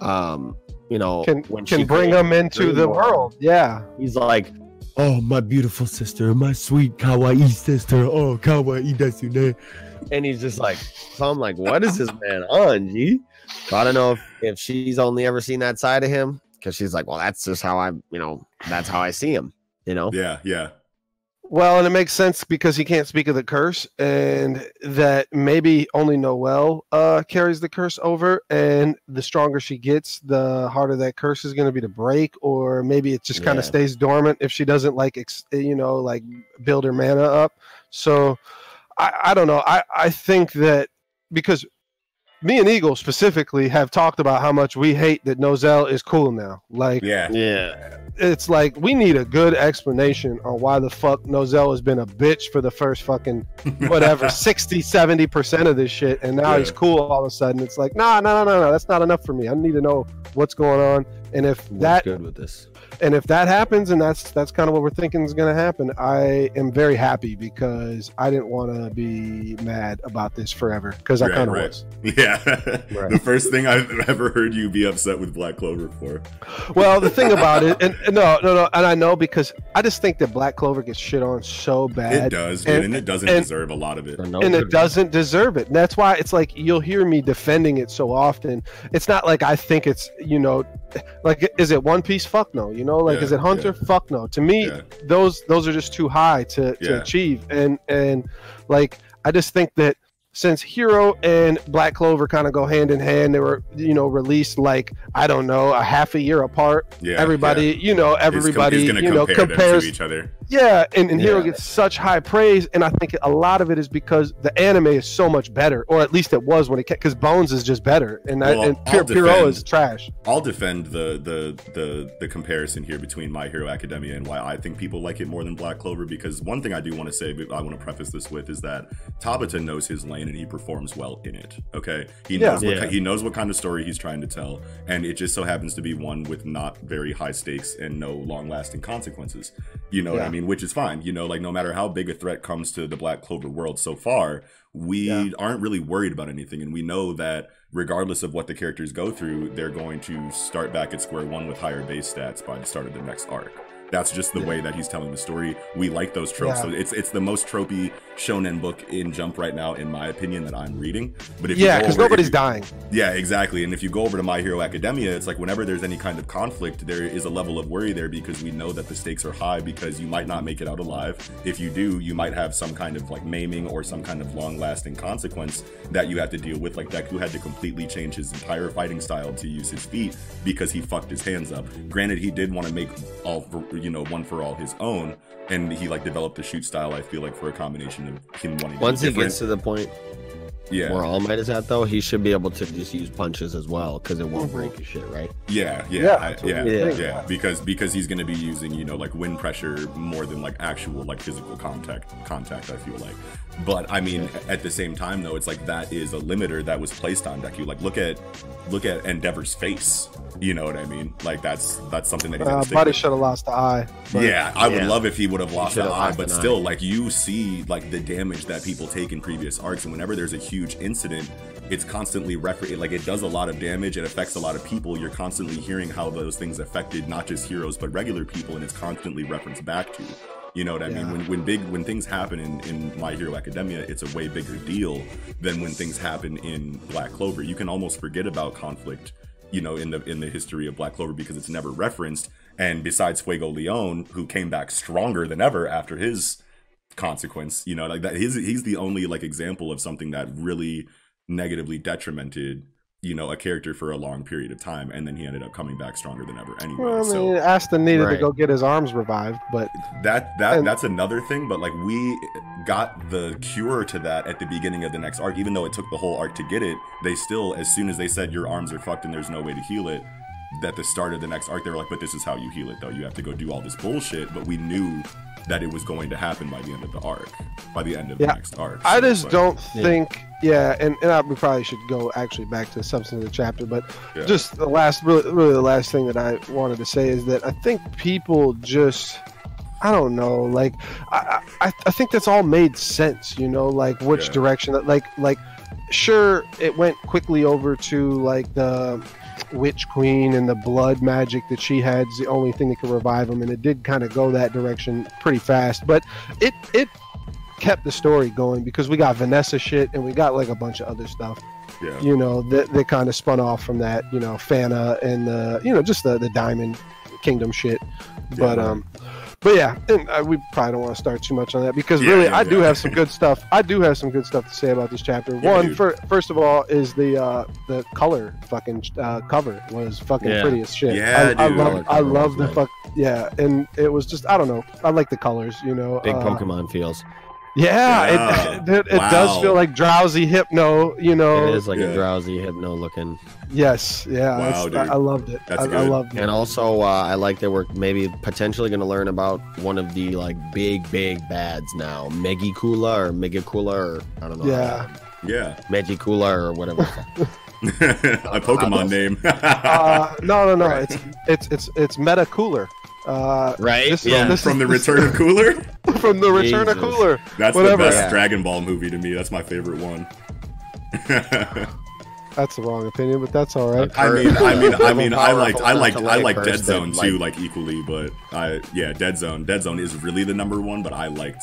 um, you know, Can when can she bring him into dream the world. Yeah. He's like, oh my beautiful sister, my sweet kawaii sister, oh kawaii desune. And he's just like, so I'm like, what is this man on, G? So I don't know if, if she's only ever seen that side of him because she's like, well, that's just how I, you know, that's how I see him, you know. Yeah. Yeah. Well, and it makes sense because he can't speak of the curse, and that maybe only Noel uh, carries the curse over, and the stronger she gets, the harder that curse is going to be to break, or maybe it just kind Yeah. of stays dormant if she doesn't like, ex- you know, like build her mana up. So, I, I don't know. I, I think that because me and Eagle specifically have talked about how much we hate that Nozel is cool now. Like, Yeah. Yeah. it's like we need a good explanation on why the fuck Nozel has been a bitch for the first fucking whatever <laughs> 60 70% of this shit and now Yeah. he's cool all of a sudden it's like nah no no no no that's not enough for me i need to know what's going on and if What's that good with this? And if that happens and that's that's kind of what we're thinking is going to happen i am very happy because i didn't want to be mad about this forever because i Right, kind of right. was <laughs> Yeah. Right. the first thing I've <laughs> ever heard you be upset with Black Clover for. well the thing <laughs> about it and, and no no no and i know because i just think that black clover gets shit on so bad It does, and- and, it doesn't and- deserve a lot of it. No and it doesn't deserve it. And that's why it's like you'll hear me defending it so often. It's not like I think it's you know, <laughs> like is it One Piece? Fuck no. You know, like Yeah, is it Hunter? Fuck no. To me, Yeah. those those are just too high to, to achieve. And and like I just think that since Hero and Black Clover kind of go hand in hand, they were you know released like I don't know a half a year apart. Yeah. everybody, yeah. you know, everybody, you know, compare compares to each other. Yeah, and, and Hero Yeah. gets such high praise, and I think a lot of it is because the anime is so much better, or at least it was when it came. because Bones is just better, and, I, Well, and I'll Pure, Pierrot defend- is trash. I'll defend the, the the the comparison here between My Hero Academia and why I think people like it more than Black Clover. Because one thing I do want to say, but I want to preface this with, is that Tabata knows his lane and he performs well in it. Okay, he Yeah. knows what Yeah. he knows what kind of story he's trying to tell, and it just so happens to be one with not very high stakes and no long lasting consequences. You know what I Yeah. Mean? Which is fine. You know, like no matter how big a threat comes to the Black Clover world so far, we Yeah. aren't really worried about anything, and we know that regardless of what the characters go through, they're going to start back at square one with higher base stats by the start of the next arc. That's just the way that he's telling the story. We like those tropes. Yeah. So it's it's the most tropey shonen book in Jump right now, in my opinion, that I'm reading. But if Yeah, because nobody's you- dying. yeah, exactly. And if you go over to My Hero Academia, it's like whenever there's any kind of conflict, there is a level of worry there because we know that the stakes are high because you might not make it out alive. If you do, you might have some kind of like maiming or some kind of long lasting consequence that you have to deal with. Like Deku had to completely change his entire fighting style to use his feet because he fucked his hands up. Granted, he did want to make all you know, one for all his own. And he like developed the shoot style. I feel like for a combination of him wanting Once to he gets to the point yeah, where All Might is at, though, he should be able to just use punches as well because it won't break his shit, right? Yeah, yeah, Yeah, I- that's what yeah, yeah. Because because he's going to be using you know like wind pressure more than like actual like physical contact contact. I feel like, but I mean at the same time though, it's like that is a limiter that was placed on Deku. Like look at look at Endeavor's face. You know what I mean? Like that's that's something that he's Uh, gonna stick Buddy with. should have lost the eye. but- Yeah, I would Yeah. love if he would have lost the eye, lost but an eye. still, like you see, like the damage that people take in previous arcs, and whenever there's a huge incident, it's constantly refer- like it does a lot of damage. It affects a lot of people. You're constantly hearing how those things affected not just heroes but regular people, and it's constantly referenced back to. You know what I mean? When when big when things happen in, in My Hero Academia, it's a way bigger deal than when things happen in Black Clover. You can almost forget about conflict, you know, in the in the history of Black Clover because it's never referenced. And besides Fuego Leon, who came back stronger than ever after his consequence, you know, like that he's he's the only like example of something that really negatively detrimented you know a character for a long period of time and then he ended up coming back stronger than ever anyway Well, I so mean, Asta needed to go get his arms revived, but that that And- that's another thing but like we got the cure to that at the beginning of the next arc. Even though it took the whole arc to get it they still as soon as they said your arms are fucked and there's no way to heal it at the start of the next arc they were like but this is how you heal it though. You have to go do all this bullshit. But we knew that it was going to happen by the end of the arc by the end of Yeah. the next arc I So it's just like- don't Yeah. think. Yeah, and, and I, we probably should go actually back to the substance of the chapter, but Yeah. just the last, really, really the last thing that I wanted to say is that I think people just. I don't know. Like, I, I, I think that's all made sense. You know, like which Yeah. direction that, like, like, sure, it went quickly over to like the witch queen and the blood magic that she had is the only thing that could revive him, and it did kind of go that direction pretty fast. But it, it kept the story going because we got Vanessa shit and we got like a bunch of other stuff, yeah you know, that, that kind of spun off from that, you know, Fana and the, you know, just the, the Diamond Kingdom shit. But, Yeah. um, but yeah, and uh, we probably don't want to start too much on that because Yeah, really, yeah, I do have some good <laughs> stuff. I do have some good stuff to say about this chapter. Yeah, One, dude. fir- first of all, is the uh, the color fucking uh, cover was fucking Yeah. pretty as shit. Yeah, I, I dude. love Color I love the fuck yeah, and it was just I don't know. I like the colors, you know. Big uh, Pokemon feels. Yeah, Yeah. it, <laughs> it, it does feel like Drowzee hypno, you know. It is like Yeah. a Drowzee hypno looking. Yes, yeah, Wow, it's- dude. I, I loved it. That's I, I loved it. And also, uh, I like that we're maybe potentially going to learn about one of the like big, big bads now, Megicula or Megicula or I don't know. Yeah. Yeah. Megicula or whatever. <laughs> <laughs> a Pokemon name. Uh, no, no, no. It's it's it's it's Metal Cooler. Uh, right? This- yeah. this- <laughs> From the Return of Cooler. from the Return of Cooler. That's Whatever. the best Yeah. Dragon Ball movie to me. That's my favorite one. <laughs> That's the wrong opinion, but that's all right. I mean, I mean, I mean, I <laughs> Powerful liked, I enough liked, I like liked Dead Zone too, like equally. But I, yeah, Dead Zone, Dead Zone is really the number one. But I liked,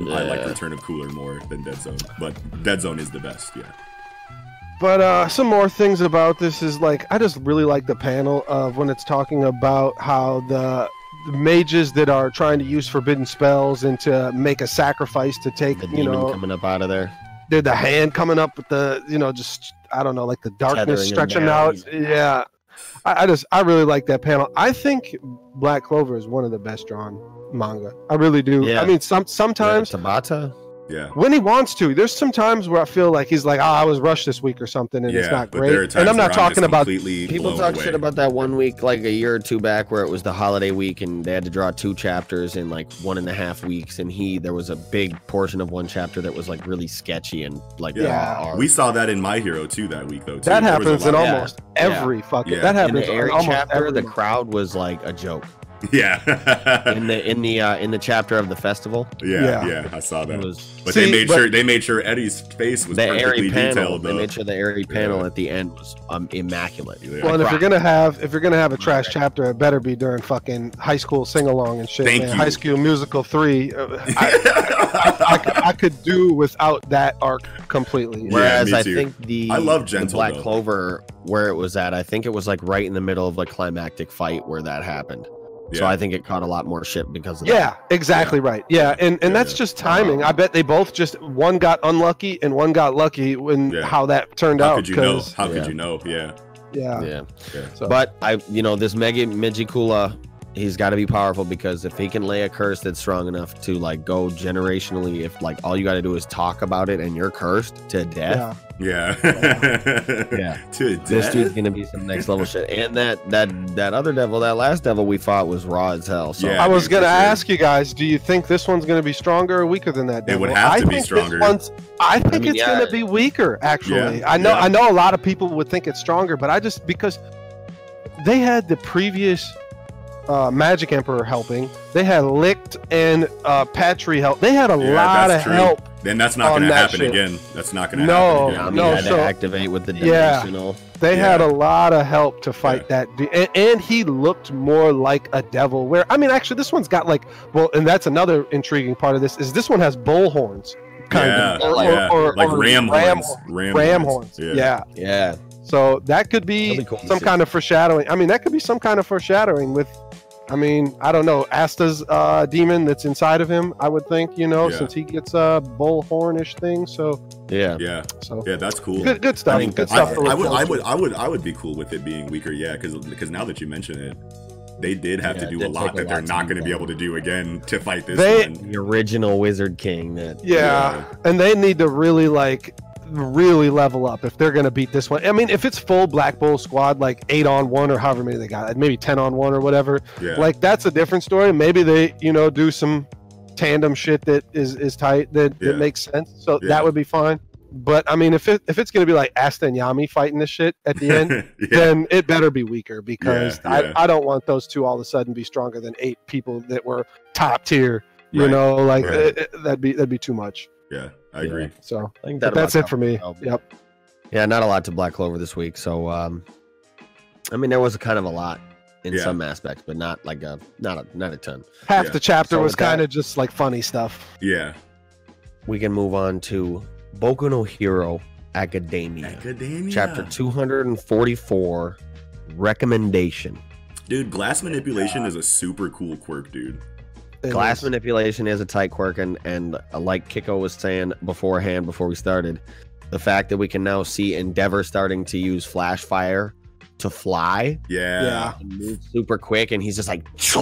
I like Return of Cooler more than Dead Zone. But Dead Zone is the best. Yeah. But uh, some more things about this is like I just really like the panel of when it's talking about how the, the mages that are trying to use forbidden spells and to make a sacrifice to take the you demon know coming up out of there. they're the hand coming up with the you know just I don't know like the darkness Tethering stretching out. Yeah, I, I just I really like that panel. I think Black Clover is one of the best drawn manga. I really do. Yeah. I mean, some sometimes Yeah, Tabata. Yeah. when he wants to, there's some times where I feel like he's like, oh, I was rushed this week or something, and yeah. it's not but there are great. times And I'm not where just talking about completely People blown talk away. shit about that one week, like a year or two back, where it was the holiday week and they had to draw two chapters in like one and a half weeks. And he, there was a big portion of one chapter that was like really sketchy and like Yeah. raw. We saw that in My Hero too that week though. Too. that There happens in lot- Yeah. almost every fucking. Yeah. That in happens the in Eri almost chapter, every the crowd was like a joke. <laughs> Yeah. In the in the uh, in the chapter of the festival, yeah, Yeah. yeah, I saw it that. was But See, they made but- sure they made sure Eri's face was the perfectly Eri panel. detailed They made sure the Eri panel Yeah. at the end was um, immaculate. Yeah. Well, and if you're gonna have if you're gonna have a trash Right. chapter, it better be during fucking high school sing along and shit. Thank man. you. High School Musical three. uh, <laughs> I, I, could, I could do without that arc completely. Yeah, Whereas me I think the I love the Gentle, Black though. Clover where it was at, I think it was like right in the middle of like climactic fight where that happened. So I think it caught a lot more shit because of Yeah, exactly right. Yeah, and and Yeah, that's yeah. just timing. I bet they both just one got unlucky and one got lucky when Yeah. how that turned How out. How could you know? How Yeah. could you know? Yeah. Yeah. Yeah. Yeah. So, But I, you know, this Megi Mijikula, he's got to be powerful because if he can lay a curse that's strong enough to like go generationally, if like all you got to do is talk about it and you're cursed to death, yeah. Yeah. <laughs> <laughs> Yeah. to this death? dude's gonna be some next level shit. And that that that other devil, that last devil we fought was raw as hell. So Yeah. I was gonna sure. ask you guys, do you think this one's gonna be stronger or weaker than that? It would devil? have I to be think this stronger. one's- I think mean, it's yeah. gonna be weaker. Actually, Yeah, I know. yeah. I know a lot of people would think it's stronger, but I just because they had the previous uh, Magic Emperor helping, they had Licht and uh, Patry help. They had a Yeah, lot of true. help. Then that's not going to happen shit. again. That's not going to No, happen I again. mean, no, had so- to activate with the dimensional. Yeah. They Yeah. had a lot of help to fight that, and, and he looked more like a devil. Where I mean, actually, this one's got like well, and that's another intriguing part of this is this one has bull horns, kind yeah, of, or, yeah. or, or, like or ram, ram, horns. Ram, ram horns. horns. Yeah. Yeah, so that could be, be cool some kind of foreshadowing. I mean, that could be some kind of foreshadowing with. I mean, I don't know Asta's uh, demon that's inside of him. I would think, you know, Yeah. since he gets a bull hornish thing. So, yeah. Yeah, so yeah, that's cool. good, good stuff. I think good that's- stuff. I, to I look would, I would. I would, I would be cool with it being weaker. Yeah, because because now that you mention it, they did have Yeah, to do a lot take a that they're not going to be able to do again to fight this They- one. The original Wizard King. That Yeah. and they need to really like really level up if they're going to beat this one. I mean, if it's full Black Bull squad, like eight on one or however many they got, maybe ten on one or whatever, Yeah, like that's a different story. Maybe they, you know, do some tandem shit that is is tight that, Yeah. that makes sense. So Yeah. that would be fine. But I mean, if it if it's going to be like Asta and Yami fighting this shit at the end. <laughs> Then it better be weaker because. I, I don't want those two all of a sudden be stronger than eight people that were top tier. You Right, know, like right. it- it- that'd be that'd be too much. yeah, I Yeah. agree. So I think that that's it for me. covers it. Yep. Yeah, not a lot to Black Clover this week. So, um, I mean, there was a kind of a lot in Yeah. some aspects, but not like a not a not a ton. Half Yeah. the chapter So was kind of just like funny stuff. Yeah, We can move on to Boku no Hero Academia, academia. chapter two hundred and forty-four. Recommendation. Dude, glass manipulation is a super cool quirk, dude. It Glass is. manipulation is a tight quirk, and and uh, like Kiko was saying beforehand, before we started, the fact that we can now see Endeavor starting to use flash fire to fly Yeah. Yeah. move super quick, and he's just like <laughs>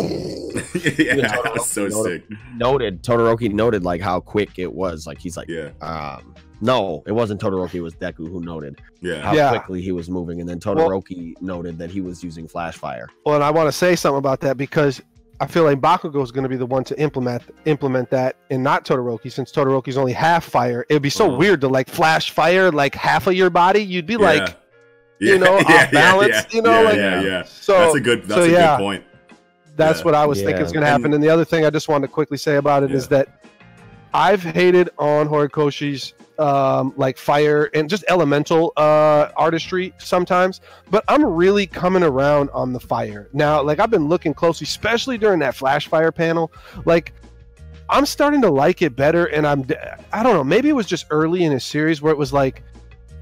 Yeah, Yeah. that's so sick. noted. Todoroki noted like how quick it was. Like he's like, Yeah. um, no, it wasn't Todoroki. It was Deku who noted Yeah. how Yeah. quickly he was moving, and then Todoroki noted that he was using flash fire. Well, and I want to say something about that because I feel like Bakugo is going to be the one to implement implement that, and not Todoroki, since Todoroki's only half fire. It'd be so Uh-huh. weird to like flash fire like half of your body. You'd be like, Yeah. you know, <laughs> off balance, you know, yeah, like- yeah, yeah. so. That's a good. That's so a yeah. good point. That's Yeah. what I was thinking is going to happen. And- And the other thing I just wanted to quickly say about it is Yeah. that I've hated on Horikoshi's um, like fire and just elemental uh, artistry sometimes, but I'm really coming around on the fire now. Like I've been looking closely, especially during that flash fire panel. Like I'm starting to like it better, and I'm I don't know. Maybe it was just early in a series where it was like.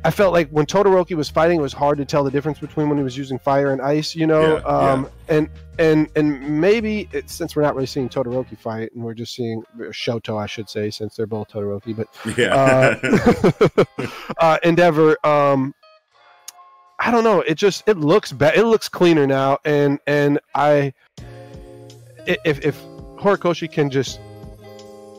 I felt like when Todoroki was fighting, it was hard to tell the difference between when he was using fire and ice, you know. Yeah, yeah. um, And and and maybe it, since we're not really seeing Todoroki fight, and we're just seeing Shoto, I should say, since they're both Todoroki. But Yeah. uh, <laughs> <laughs> uh, Endeavor, um, I don't know. It just it looks better. It looks cleaner now, and and I, i- if if Horikoshi can just.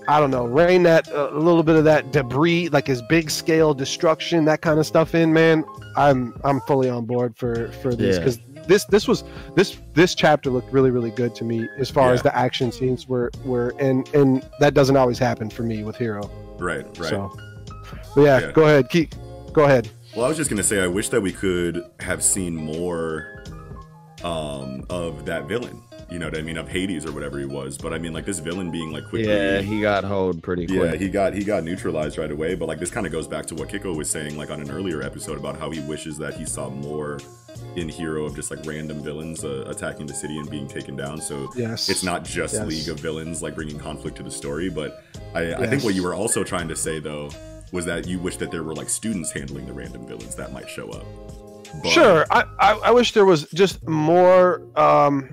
I don't know, rain that uh, a little bit of that debris, like his big scale destruction, that kind of stuff in, man. I'm I'm fully on board for for this Yeah. because this this was this this chapter looked really really good to me as far as the action scenes were were and and that doesn't always happen for me with Hero. right. Right. So, but yeah, Yeah. go ahead, keep go ahead. Well, I was just gonna say, I wish that we could have seen more um, of that villain. You know what I mean? Of Hades or whatever he was. But I mean, like this villain being like quickly. Yeah, he got hoed pretty Yeah, he got he got neutralized right away. But like this kind of goes back to what Kiko was saying, like on an earlier episode about how he wishes that he saw more in Hero of just like random villains uh, attacking the city and being taken down. So Yes, it's not just Yes. League of Villains like bringing conflict to the story. But I, I think what you were also trying to say though was that you wish that there were like students handling the random villains that might show up. But- Sure, I, I I wish there was just more um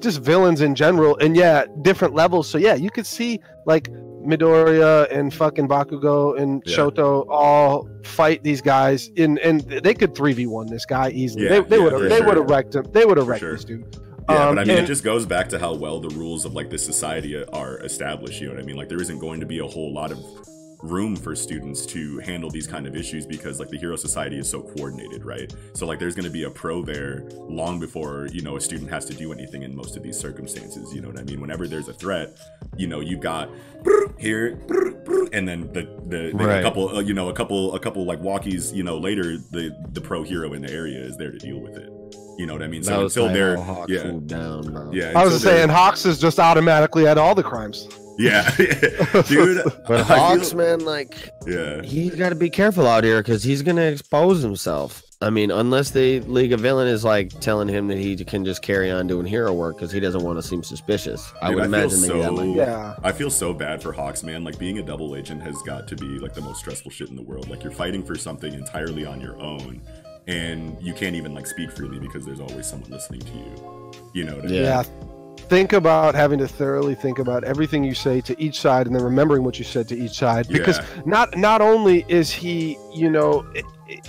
just villains in general, and yeah, different levels. So yeah, you could see like Midoriya and fucking Bakugo and Yeah. Shoto all fight these guys in and they could three v one this guy easily. Yeah, they would have they would have wrecked him. They would have wrecked sure. this dude. Yeah, Um, but I mean, and- it just goes back to how well the rules of like this society are established. You know what I mean? Like, there isn't going to be a whole lot of room for students to handle these kind of issues because like the hero society is so coordinated right? So like there's going to be a pro there long before you know a student has to do anything in most of these circumstances you know what i mean? Whenever there's a threat you know you got here and then the the, the Right. a couple uh, you know a couple a couple like walkies you know later the the pro hero in the area is there to deal with it you know what i mean that so was until kinda they're yeah down. bro. yeah I was until just they're- saying, Hawks is just automatically at all the crimes. yeah <laughs> <laughs> dude But Hawks, feel- man, like yeah he's got to be careful out here because he's gonna expose himself. I mean, unless the League of Villain is like telling him that he can just carry on doing hero work because he doesn't want to seem suspicious. I would I imagine maybe that so- might. Yeah. I feel so bad for Hawks, man. Like being a double agent has got to be like the most stressful shit in the world. Like you're fighting for something entirely on your own, and you can't even like speak freely because there's always someone listening to you. You know what I mean? Yeah. Think about having to thoroughly think about everything you say to each side, and then remembering what you said to each side. Because Yeah. not not only is he, you know, it,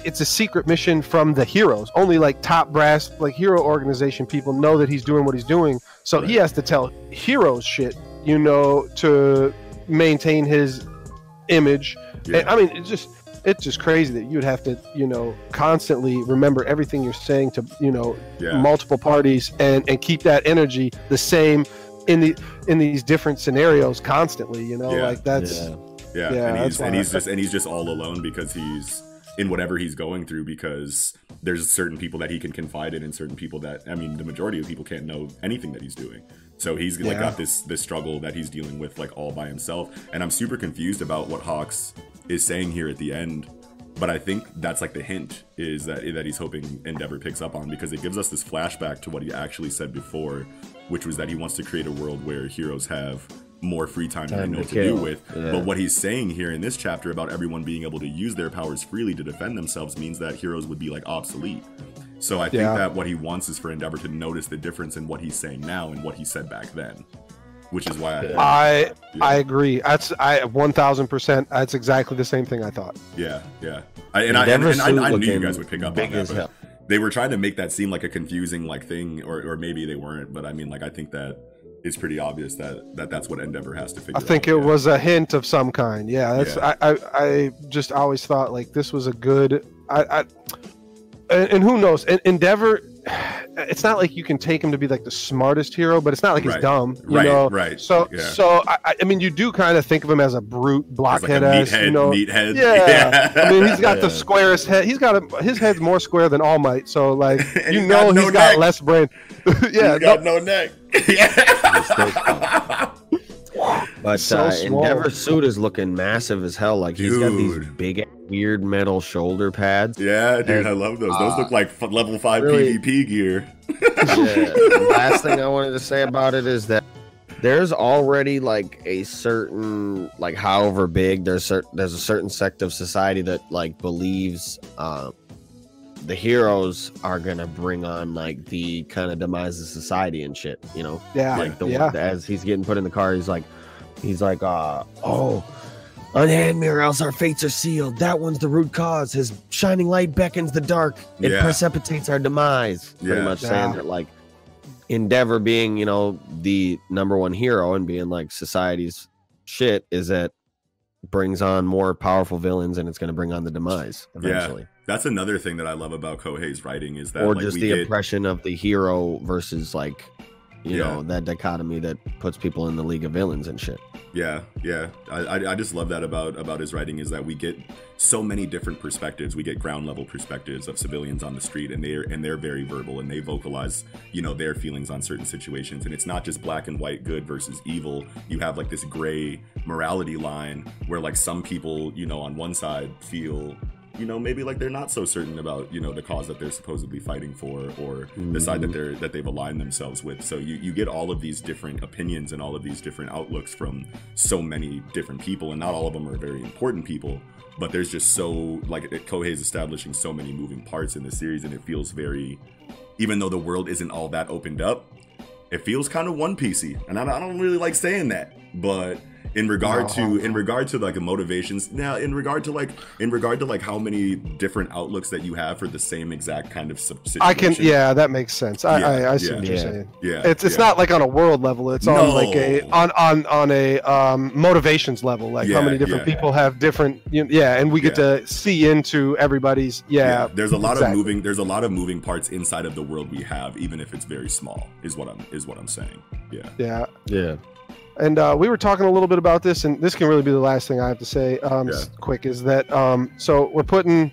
it's a secret mission from the heroes. Only like top brass, like hero organization people know that he's doing what he's doing. So he has to tell heroes shit, you know, to maintain his image. Yeah. And, I mean, it's just it's just crazy that you'd have to, you know, constantly remember everything you're saying to, you know, yeah. multiple parties and and keep that energy the same in the in these different scenarios constantly. You know, Yeah. like that's Yeah. Yeah, Yeah, and he's and he's just and he's just all alone because he's in whatever he's going through because there's certain people that he can confide in and certain people that I mean the majority of people can't know anything that he's doing. So he's like Yeah. got this this struggle that he's dealing with like all by himself and I'm super confused about what Hawks is saying here at the end. But I think that's like the hint is that that he's hoping Endeavor picks up on because it gives us this flashback to what he actually said before, which was that he wants to create a world where heroes have more free time than they know to what to do with. Yeah. But what he's saying here in this chapter about everyone being able to use their powers freely to defend themselves means that heroes would be like obsolete. So I think Yeah. that what he wants is for Endeavor to notice the difference in what he's saying now and what he said back then. Which is why I I yeah, I agree. That's I one thousand percent. That's exactly the same thing I thought. yeah yeah. I, and, I, and, and I, I knew you guys would pick up on that. but hell. They were trying to make that seem like a confusing like thing, or or maybe they weren't. But I mean, like I think that it's pretty obvious that that that's what Endeavor has to figure. I think out, it yeah. was a hint of some kind. Yeah, that's Yeah. I, I I just always thought like this was a good I, I and, and who knows? En- Endeavor it's not like you can take him to be like the smartest hero, but it's not like Right. he's dumb, you Right, know. right, So yeah. so I, I- I mean you do kind of think of him as a brute blockhead like a meathead, you know. meathead. <laughs> Yeah. I mean, he's got Yeah. the squarest head. He's got a, his head's more square than All Might. So, like, <laughs> you he's know, got no he's got neck. less brain. <laughs> yeah, He's got no neck. Yeah. But So uh. Endeavor suit is looking massive as hell. Like he's got these Dude. big, weird metal shoulder pads. yeah, dude, And, I love those. Those uh, look like f- level five really- PvP gear. Yeah. <laughs> Last thing I wanted to say about it is that there's already like a certain, like, however big there's cer- there's a certain sect of society that like believes um, the heroes are gonna bring on like the kind of demise of society and shit. You know, yeah, like the yeah. one as he's getting put in the car, he's like, he's like, uh, oh, unhand me or else our fates are sealed. That one's the root cause. His shining light beckons the dark. It Yeah. precipitates our demise. Pretty Yeah. much Yeah. saying that, like, Endeavor being, you know, the number one hero and being like society's shit is that brings on more powerful villains and it's going to bring on the demise eventually. Yeah. That's another thing that I love about Kohei's writing is that or like just the oppression of the hero versus like you Yeah. know that dichotomy that puts people in the league of villains and shit Yeah, yeah. I, I just love that about about his writing is that we get so many different perspectives. We get ground level perspectives of civilians on the street, and they're and they're very verbal and they vocalize you know their feelings on certain situations. And it's not just black and white, good versus evil. You have like this gray morality line where like some people you know on one side feel you know maybe like they're not so certain about you know the cause that they're supposedly fighting for or the side that Mhm. they're that they've aligned themselves with. So you you get all of these different opinions and all of these different outlooks from so many different people and not all of them are very important people but there's just so like it- Kohei's establishing so many moving parts in the series and it feels very even though the world isn't all that opened up it feels kind of one piecey. And I, I don't really like saying that but in regard to in regard to like motivations now in regard to like in regard to like how many different outlooks that you have for the same exact kind of sub- situation I can. Yeah, that makes sense. I Yeah, I, I see yeah. what you're Yeah. saying. yeah It's it's yeah. not like on a world level. It's on like a on on on a um, motivations level. Like how many different yeah. people have different. You yeah, and we get to see into everybody's. Yeah, there's a lot exactly. of moving there's a lot of moving parts inside of the world we have even if it's very small is what i'm is what i'm saying yeah yeah. yeah And uh, we were talking a little bit about this, and this can really be the last thing I have to say. Um, Yeah. quick is that um, so we're putting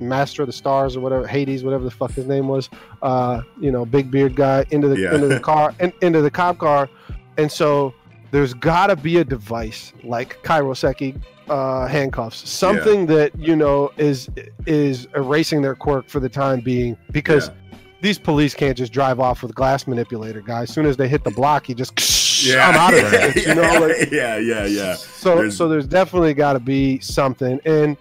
Master of the Stars or whatever Hades, whatever the fuck his name was, uh, you know, big beard guy into the Yeah. into the <laughs> car and into the cop car, and so there's got to be a device like Kairoseki uh, handcuffs, something that you know is is erasing their quirk for the time being because. Yeah. These police can't just drive off with glass manipulator, guys. As soon as they hit the block, he just <laughs> yeah I'm out of there. <laughs> You know, like, yeah yeah yeah so There's- so there's definitely got to be something, and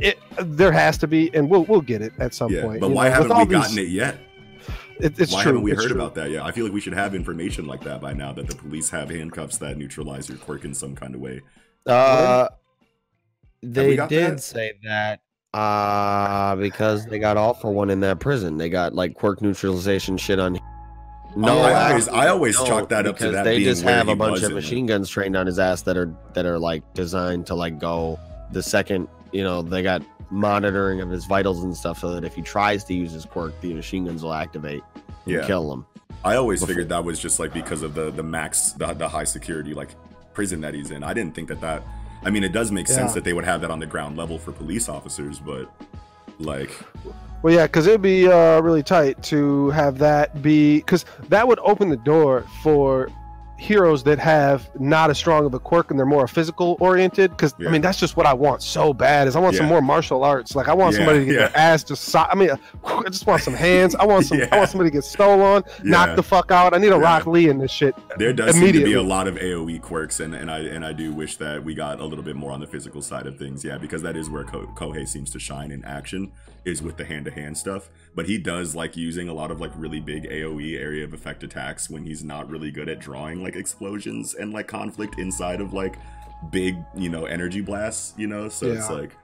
it there has to be, and we'll we'll get it at some yeah point. but why know, haven't all we gotten these- it yet It, it's why true. haven't we it's heard true. about that yet i feel like we should have information like that by now that the police have handcuffs that neutralize your quirk in some kind of way uh they did that? say that uh because they got all for one in that prison they got like quirk neutralization shit on Oh, I always- actually, I always no, chalk that up to because that they being just have he a bunch of in it. machine guns trained on his ass that are that are like designed to like go the second you know they got monitoring of his vitals and stuff so that if he tries to use his quirk the machine guns will activate and Yeah. kill him I always before- figured that was just like because of the the max the, the high security like prison that he's in. I didn't think that that. I mean, it does make sense that they would have that on the ground level for police officers, but like, Well, yeah, because it'd be uh, really tight to have that be because that would open the door for heroes that have not as strong of a quirk and they're more physical oriented. Because Yeah. I mean, that's just what I want so bad. Is I want some more martial arts. Like I want Yeah, somebody to get yeah. their ass just. So- I mean, <laughs> I just want some hands. I want some. <laughs> I want somebody to get stole on, Yeah. knock the fuck out. I need a Yeah. Rock Lee in this shit. there does seem to be a lot of AOE quirks, and, and I and I do wish that we got a little bit more on the physical side of things. Yeah, because that is where Ko- Kohei seems to shine in action is with the hand to hand stuff. But he does like using a lot of like really big AOE area of effect attacks when he's not really good at drawing like explosions and like conflict inside of like big, you know, energy blasts, you know? So it's like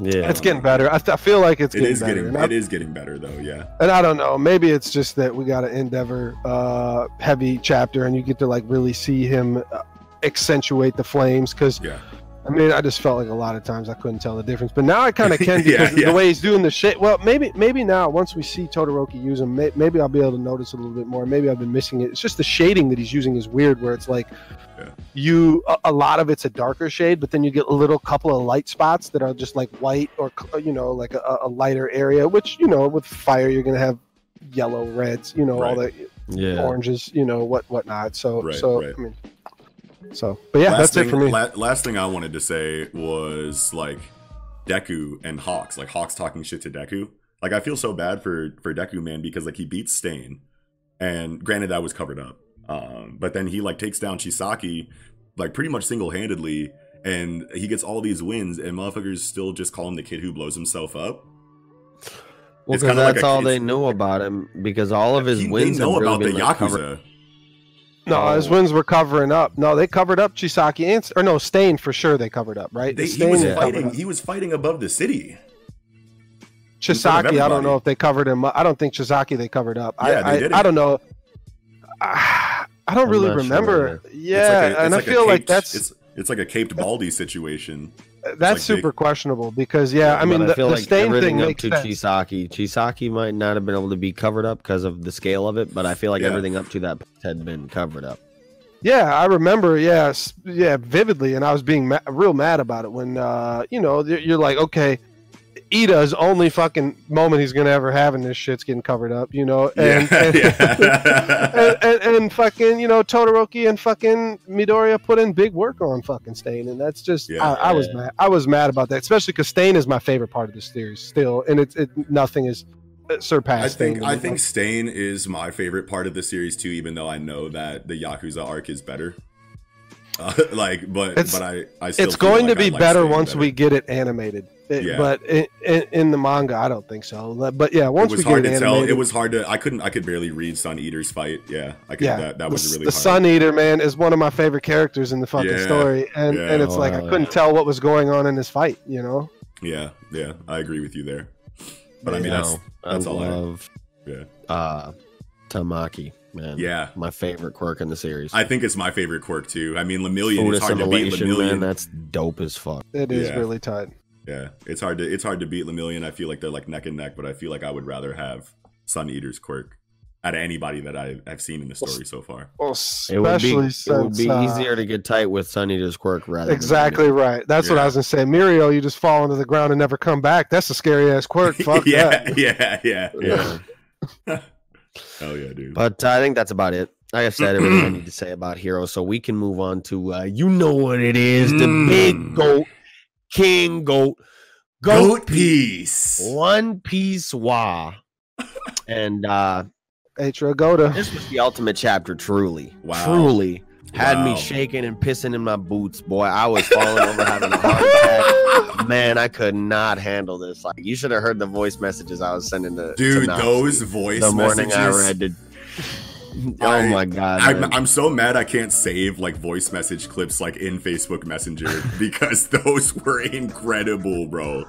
Yeah. It's getting better. I, th- I feel like it's it getting is better. getting I, it is getting better though, yeah. and I don't know. Maybe it's just that we got an Endeavor uh, heavy chapter, and you get to like really see him uh, accentuate the flames. Because Yeah. I mean, I just felt like a lot of times I couldn't tell the difference, but now I kind of can <laughs> Yeah, because yeah. the way he's doing the shit. Well, maybe maybe now once we see Todoroki use him, may, maybe I'll be able to notice a little bit more. Maybe I've been missing it. It's just the shading that he's using is weird, where it's like Yeah. you a, a lot of it's a darker shade, but then you get a little couple of light spots that are just like white or you know like a, a lighter area. Which you know with fire you're gonna have yellow, reds, you know all the yeah. oranges, you know what whatnot. So Right, so right. I mean, so but yeah, last that's thing, it for me. la- last thing I wanted to say was like Deku and Hawks, like Hawks talking shit to Deku. Like I feel so bad for for Deku man because like he beats Stain, and granted that was covered up, um, but then he like takes down Chisaki like pretty much single handedly, and he gets all these wins, and motherfuckers still just call him the kid who blows himself up. Well, because kinda like that's a- all they knew about him. Because all of his He- wins they know have really about the like, Yakuza. covered- No, Oh. his wins were covering up. No, they covered up Chisaki and or no Stain for sure. They covered up, right? They, he was fighting. up. He was fighting above the city. Chisaki, I don't know if they covered him. up. I don't think Chisaki they covered up. Yeah, I, they I, didn't. I don't know. I, I don't I'm really not sure remember. yeah, like a, and it's I a feel like that's it's it's like a caped Baldy situation. That's like super big- questionable because yeah, I mean but the, I feel the like Stain everything thing up to sense. Chisaki. Chisaki might not have been able to be covered up because of the scale of it, but I feel like Yeah. everything up to that had been covered up. Yeah, I remember. Yes, yeah, vividly, and I was being ma- real mad about it when uh, you know you're like, okay, Iida's only fucking moment he's gonna ever have in this shit's getting covered up, you know, and yeah, <laughs> and, yeah. and, and, and fucking you know Todoroki and fucking Midoriya put in big work on fucking Stain, and that's just Yeah. I, I was mad. I was mad about that, especially because Stain is my favorite part of the series still, and it's it nothing is uh, surpassed. I think to I think Stain is my favorite part of the series too, even though I know that the Yakuza arc is better. Uh, <laughs> like, but It's- but I I still it's going like to be like better once better. we get it animated. It- Yeah. But in, in, in the manga, I don't think so. But yeah, once it we was get hard it to tell. animated, It was hard to. I couldn't. I could barely read Sun Eater's fight. Yeah, I could. yeah, that, that the, was really the hard. Sun Eater man is one of my favorite characters in the fucking Yeah, story, and yeah. and it's like I couldn't tell what was going on in this fight. You know, Yeah, yeah, I agree with you there. But I mean, You that's that's I all I- love yeah, uh, Tamaki, man. yeah. my favorite quirk in the series. I think it's my favorite quirk too. I mean, Lemillion. Food It's hard to beat assimilation, man. Lemillion. That's dope as fuck. it is Yeah. really tight. Yeah, it's hard to it's hard to beat Lemillion. I feel like they're like neck and neck, but I feel like I would rather have Sun Eater's quirk out of anybody that I have seen in the story so far. Well, It would be especially it would be uh, easier to get tight with Sun Eater's quirk rather than Exactly right. That's what I was gonna say. Mirio, you just fall into the ground and never come back. That's a scary ass quirk. <laughs> Fuck yeah, that. <laughs> yeah, yeah, yeah. Yeah. <laughs> Hell yeah, dude. But uh, I think that's about it. I have said everything I need to say about Hero, so we can move on to uh, you know what it is the Mm. big goat, King Goat, Goat, Goat piece. One Piece Wa. <laughs> and uh, Atro Goda. this was the ultimate chapter, truly. Wow. Truly. Had Wow. me shaking and pissing in my boots, boy. I was falling over having a heart attack. <laughs> Man, I could not handle this. Like you should have heard the voice messages I was sending to Dude, to Nazi those voice the morning messages. <laughs> I read it. Oh I- my god! I'm. I'm so mad I can't save like voice message clips like in Facebook Messenger <laughs> because those were incredible, bro.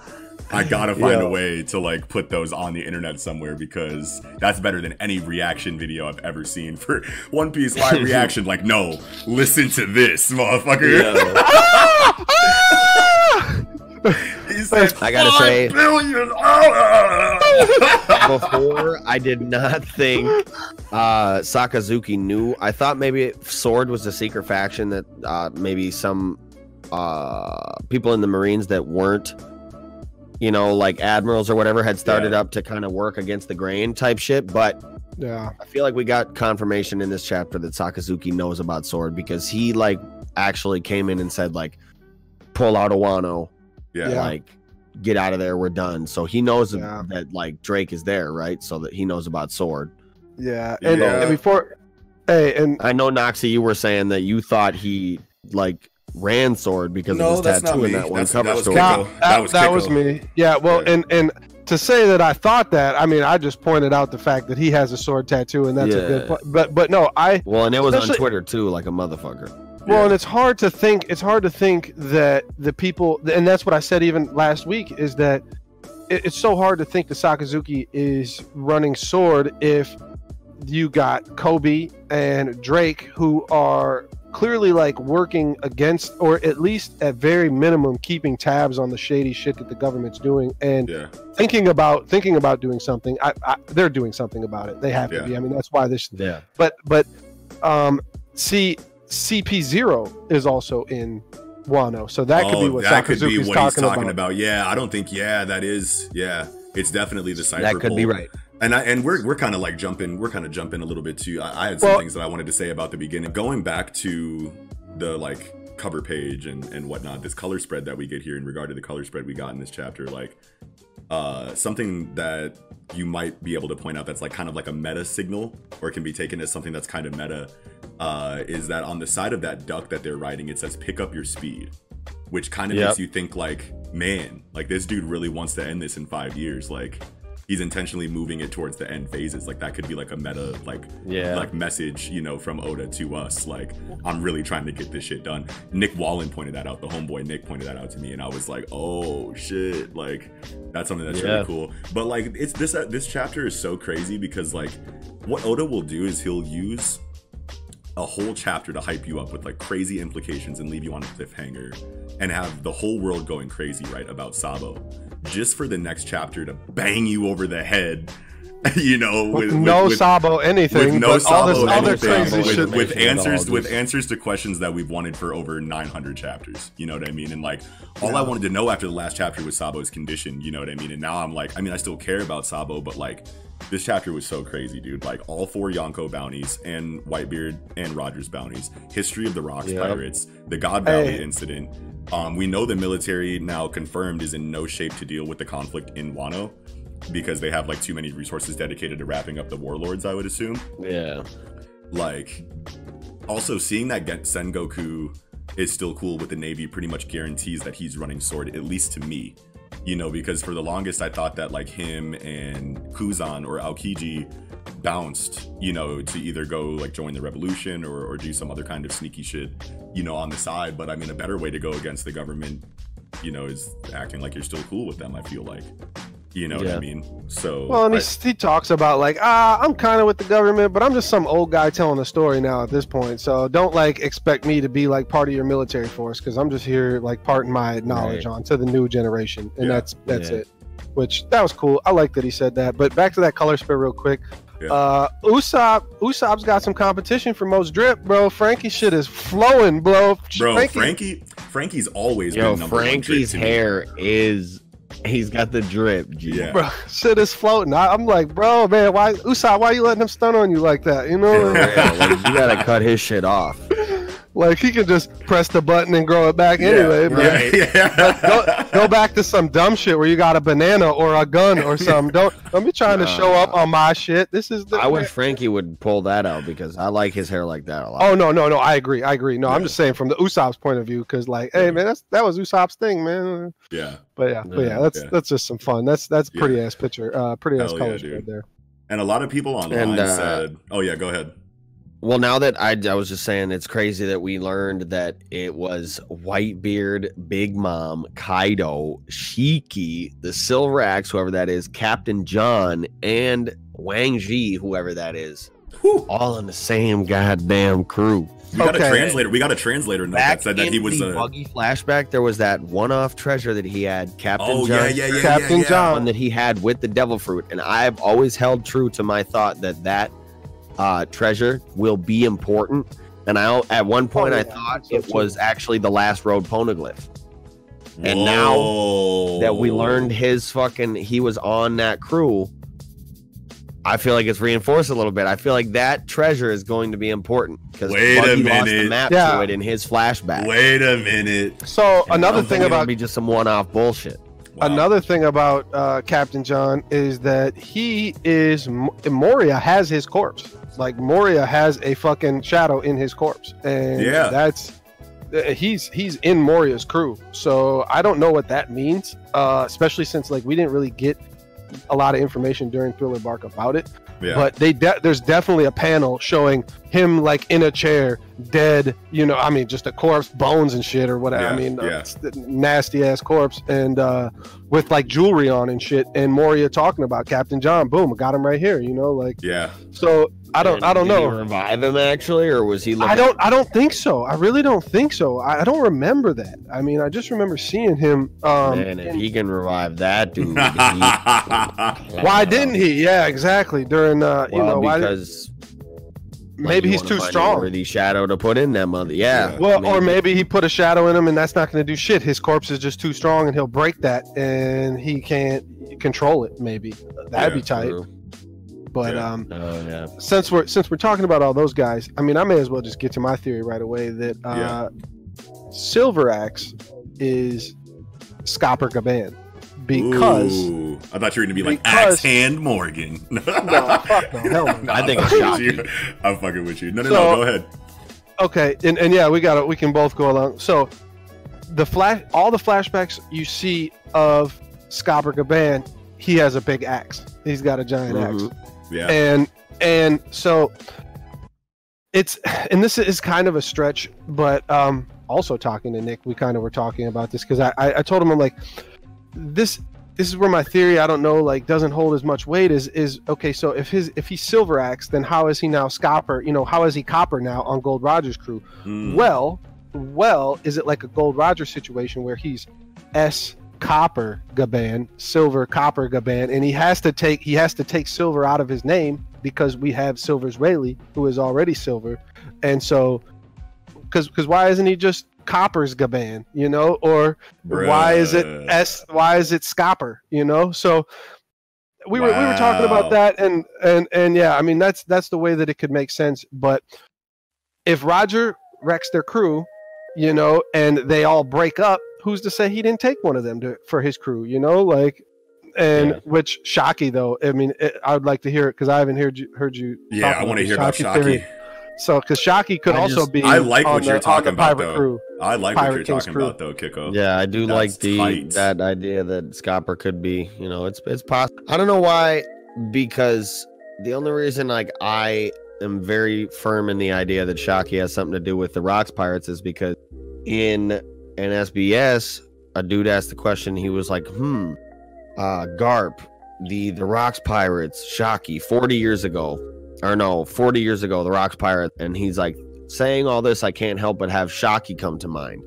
I gotta find Yeah. a way to like put those on the internet somewhere because that's better than any reaction video I've ever seen for <laughs> One Piece live <laughs> reaction. Like, no, listen to this, motherfucker. <laughs> he said, I gotta say- billion." Ah! before I did not think uh Sakazuki knew. I thought maybe Sword was a secret faction that uh maybe some uh people in the Marines that weren't you know like admirals or whatever had started Yeah. up to kind of work against the grain type shit, but Yeah. I feel like we got confirmation in this chapter that Sakazuki knows about Sword because he like actually came in and said like pull out a Wano yeah. Yeah. like get out of there we're done so he knows Yeah. that like drake is there right so that he knows about sword Yeah. And, Yeah. and before hey, and i know noxie you were saying that you thought he like ran sword because No, of his tattoo in that one That's- cover that was story that, That was that was me. Yeah, well Yeah. and and to say that I thought that, I mean, I just pointed out the fact that he has a sword tattoo, and that's a good. Yeah. point. But but no, I Well, and it was on Twitter too, like a motherfucker. well, Yeah. and it's hard to think. It's hard to think that the people, and that's what I said even last week, is that it, it's so hard to think that Sakazuki is running sword if you got Koby and Drake who are clearly like working against, or at least at very minimum, keeping tabs on the shady shit that the government's doing and Yeah. thinking about thinking about doing something. I, I, they're doing something about it. They have Yeah. to be. I mean, that's why this Yeah. but but um see CP0 is also in Wano. So that could be what Oh, that could be Sakazuki's what he's talking, talking about. about. Yeah, I don't think. Yeah, that is. Yeah, it's definitely the cipher. That could be right. And I and we're we're kind of like jumping. We're kind of jumping a little bit too. I, I had some Well- things that I wanted to say about the beginning. Going back to the like cover page and and whatnot. This color spread that we get here in regard to the color spread we got in this chapter, like uh something that you might be able to point out that's like kind of like a meta signal or can be taken as something that's kind of meta uh is that on the side of that duck that they're riding it says pick up your speed which kind of Yep. makes you think like man like this dude really wants to end this in five years like he's intentionally moving it towards the end phases. Like that could be like a meta like Yeah. like message you know from oda to us. Like i'm really trying to get this shit done. Nick wallen pointed that out. The homeboy nick pointed that out to me and i was like oh shit. Like that's something that's Yeah. really cool. But like it's this uh, this chapter is so crazy because like what oda will do is he'll use a whole chapter to hype you up with like crazy implications and leave you on a cliffhanger and have the whole world going crazy right about sabo just for the next chapter to bang you over the head <laughs> you know With, with, no with, with, Sabo anything, with no but all this Sabo other anything, crazy with, shit. with Making. answers with answers to questions that we've wanted for over 900 chapters you know what i mean? And like all i wanted to know after the last chapter was sabo's condition you know what i mean? And now i'm like i mean i still care about sabo but like this chapter was so crazy dude like all four yonko bounties and whitebeard and rogers bounties history of the rocks Yep. pirates the god valley Hey. incident um, we know the military now confirmed is in no shape to deal with the conflict in wano because they have like too many resources dedicated to wrapping up the warlords i would assume Yeah. like also seeing that get sengoku is still cool with the navy pretty much guarantees that he's running sword at least to me you know because for the longest i thought that like him and kuzan or aokiji bounced you know to either go like join the revolution or, or do some other kind of sneaky shit you know on the side. But i mean a better way to go against the government you know is acting like you're still cool with them i feel like you know what i mean so Well, and I- he, he talks about like, ah, I'm kind of with the government, but I'm just some old guy telling a story now at this point. So don't like expect me to be like part of your military force because I'm just here like parting my knowledge Right. on to the new generation, and Yeah. that's that's Yeah. it. Which that was cool. I like that he said that. But back to that color spit real quick. Yeah. Uh, Usopp, Usopp's got some competition for most drip, bro. Franky shit is flowing, bro. bro Franky- franky franky's always Yo, been number one Franky's to me. hair is he's got the drip, G. Yeah. bro, shit is floating. I, I'm like, bro, man, why Usopp? Why you letting him stun on you like that? You know, For real, like, you gotta cut his shit off. Like he can just press the button and grow it back anyway. But right. <laughs> yeah. go, go back to some dumb shit where you got a banana or a gun or <laughs> something. Don't don't be trying to show up on my shit. This is the. I wish <laughs> Franky would pull that out because I like his hair like that a lot. Oh no no no! I agree. I agree. No, I'm just saying from the Usopp's point of view, because like, hey man, that's that was Usopp's thing, man. yeah. But yeah, but yeah, Yeah, that's yeah. that's just some fun. That's that's Yeah. pretty ass picture. Uh, pretty ass Hell yeah, color dude. there. And a lot of people online And, uh, said, "Oh yeah, go ahead." Well, now that I, I was just saying, it's crazy that we learned that it was Whitebeard, Big Mom, Kaido, Shiki, the Silver Axe, whoever that is, Captain John, and Wang Zhi, whoever that is, Whew. all in the same goddamn crew. We got Okay. a translator. We got a translator note that said that he was the a. buggy flashback, there was that one-off treasure that he had, Captain Oh John. yeah, yeah, yeah, Captain yeah, yeah. John. one that he had with the devil fruit and i've always held true to my thought that that uh, treasure will be important and i at one point Oh, i thought so it too. was actually the last road poneglyph and now that we learned his fucking he was on that crew i feel like it's reinforced a little bit i feel like that treasure is going to be important because Wait a lost the map Yeah. to it in his flashback Wait a minute. So And another thing about be just some one-off bullshit Wow. Another thing about uh, Captain John is that he is Moria has his corpse. Like Moria has a fucking shadow in his corpse, and Yeah. that's uh, he's he's in Moria's crew. So I don't know what that means, uh, especially since like we didn't really get a lot of information during Thriller Bark about it. Yeah. But they de- there's definitely a panel showing him like in a chair, dead. You know, I mean, just a corpse, bones and shit, or whatever. I mean, uh, yeah. it's nasty ass corpse, and uh, with like jewelry on and shit. And Moria talking about Captain John. Boom, got him right here. You know, like yeah. so. I don't. And I don't did he know. revive him actually, or was he? Looking, I don't. I don't think so. I really don't think so. I, I don't remember that. I mean, I just remember seeing him. Um, Man, if in- he can revive that dude, he- <laughs> why didn't he? Yeah, exactly. During uh, you Well, know, why? because maybe he's too find a strong. Worthy shadow to put in that mother. Yeah. Yeah. Well, or maybe he put a shadow in him, and that's not going to do shit. His corpse is just too strong, and he'll break that, and he can't control it. Maybe that'd Yeah, be tight. True. But Yeah. um, Oh yeah. since we're since we're talking about all those guys, I mean, I may as well just get to my theory right away that uh, Yeah. Silver Axe is Scopper Gaban because Ooh, I thought you were gonna be like Because- Axe Hand Morgan. <laughs> no, fuck no, hell no. <laughs> I think I'm it's fucking with shocking. you. I'm fucking with you. No, no, So- no. Go ahead. Okay, and, and yeah, we got it. We can both go along. So, the flash, all the flashbacks you see of Scopper Gaban, he has a big axe. He's got a giant axe, Mhm. Yeah. and and so it's and this is kind of a stretch, but um, also talking to Nick, we kind of were talking about this because I, I I told him I'm like this this is where my theory I don't know like doesn't hold as much weight is is okay so if his if he's silver axe then how is he now scopper you know how is he copper now on gold rogers crew Mm. well well is it like a gold roger situation where he's s copper gaban silver copper gaban and he has to take he has to take silver out of his name because we have Silvers Rayleigh who is already silver and so because because why isn't he just copper's gaban you know or why is it s why is it scopper you know so we were we were talking about that and and and yeah i mean that's that's the way that it could make sense but if roger wrecks their crew you know and they all break up who's to say he didn't take one of them to, for his crew you know like and Yeah. which shakky though i mean it, i would like to hear it because i haven't heard you heard you Yeah, I want to hear about Shakky. theory. Shakky. so because shakky could I also just- be I like what the- you're on talking about, though. crew. I like what you're King's talking crew. about, though, Kiko. Yeah, I do like the tight. that idea that Scopper could be. You know, it's it's possible. I don't know why, because the only reason like I am very firm in the idea that Shakky has something to do with the Rocks Pirates is because in an SBS, a dude asked the question. He was like, "Hmm, uh, Garp, the the Rocks Pirates, Shakky, forty years ago, or no, forty years ago, the Rocks Pirates," and he's like. Saying all this, I can't help but have Shakky come to mind.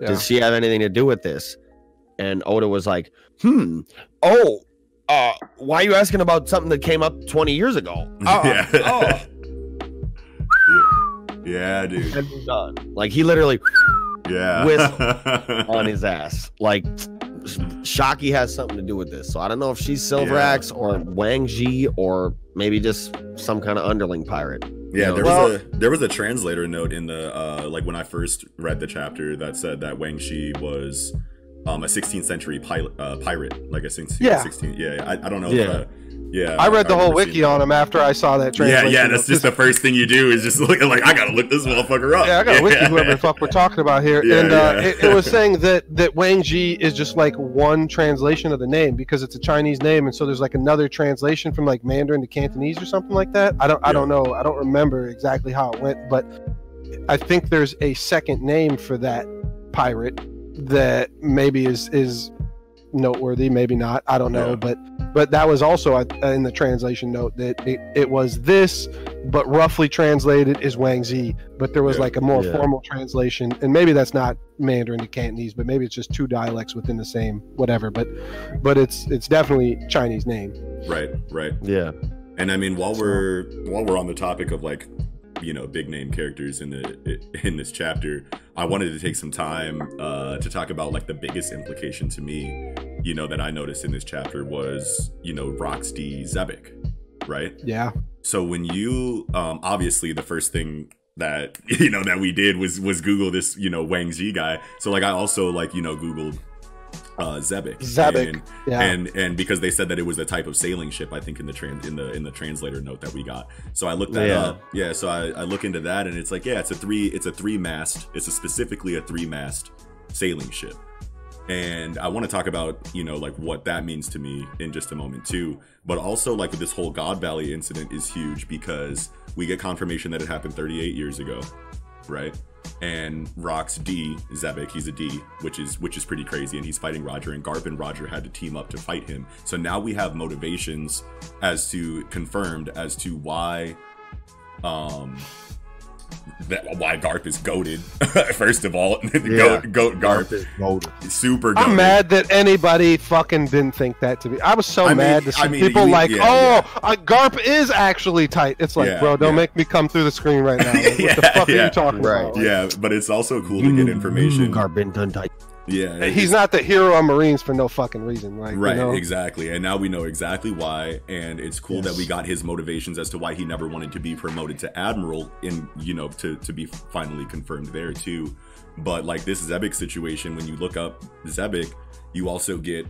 Yeah. Does she have anything to do with this? And Oda was like, hmm, oh, uh, why are you asking about something that came up 20 years ago? Uh, <laughs> yeah. <laughs> oh. yeah, dude. And done. Like he literally Yeah. With- <laughs> on his ass. Like Shakky has something to do with this. So I don't know if she's Silver Yeah. Axe or Wang Zhi or maybe just some kind of underling pirate. Yeah, there well- was a there was a translator note in the uh like when I first read the chapter that said that Wang Zhi was um a 16th century pilot uh, pirate like a 16 Yeah. 16 yeah I, I don't know Yeah. if, uh, yeah I read the whole wiki on him after I saw that yeah translation. yeah that's just the first thing you do is just <laughs> look like I gotta look this motherfucker up yeah, I got to wiki whoever the fuck we're talking about here, <laughs> Yeah, and uh, yeah. it, it was saying that that Wang Zhi is just like one translation of the name because it's a Chinese name, and so there's like another translation from like Mandarin to Cantonese or something like that. I don't I Yeah. don't know. I don't remember exactly how it went, but I think there's a second name for that pirate that maybe is is noteworthy, maybe not. I don't know, Yeah. but but that was also uh, in the translation note that it, it was this, but roughly translated is Wang Zi. But there was Yeah. like a more Yeah. formal translation, and maybe that's not Mandarin to Cantonese, but maybe it's just two dialects within the same whatever. But but it's it's definitely Chinese name. right right Yeah. And I mean, while we're while we're on the topic of like, you know, big name characters in the in this chapter, I wanted to take some time uh, to talk about like the biggest implication to me, you know, that I noticed in this chapter was, you know, Roxy Xebec, right? Yeah, So when you, um, obviously, the first thing that <laughs> you know that we did was was Google this, you know, Wang Zhi guy. So like, I also like you know Googled uh, Xebec. Xebec. And, yeah. and and because they said that it was a type of sailing ship i think in the trans in the in the translator note that we got so i looked that Yeah. up yeah so I, I look into that and it's like yeah it's a three it's a three mast it's a specifically a three mast sailing ship and I want to talk about you know like what that means to me in just a moment too. But also like this whole God Valley incident is huge because we get confirmation that it happened 38 years ago, right? And Rocks D Xebec, he's a D, which is which is pretty crazy, and he's fighting Roger, and Garp and Roger had to team up to fight him. So now we have motivations as to confirmed as to why um that why Garp is goaded. <laughs> First of all, <laughs> Yeah. goat, goat Garp, is goated. super. I'm mad that anybody fucking didn't think that to be. I was so I mean- mad to see I mean, people you- like, yeah, oh, yeah. Uh, Garp is actually tight. It's like, Yeah, bro, don't yeah. make me come through the screen right now. <laughs> Like, what the Yeah, fuck are you talking Right. about? Yeah, but it's also cool to get information. Garbin done tight. Yeah, He's not the hero of Marines for no fucking reason. Like, right, you know? exactly. And now we know exactly why, and it's cool that we got his motivations as to why he never wanted to be promoted to admiral, in you know to to be finally confirmed there too. But like this Xebec situation, when you look up Xebec, you also get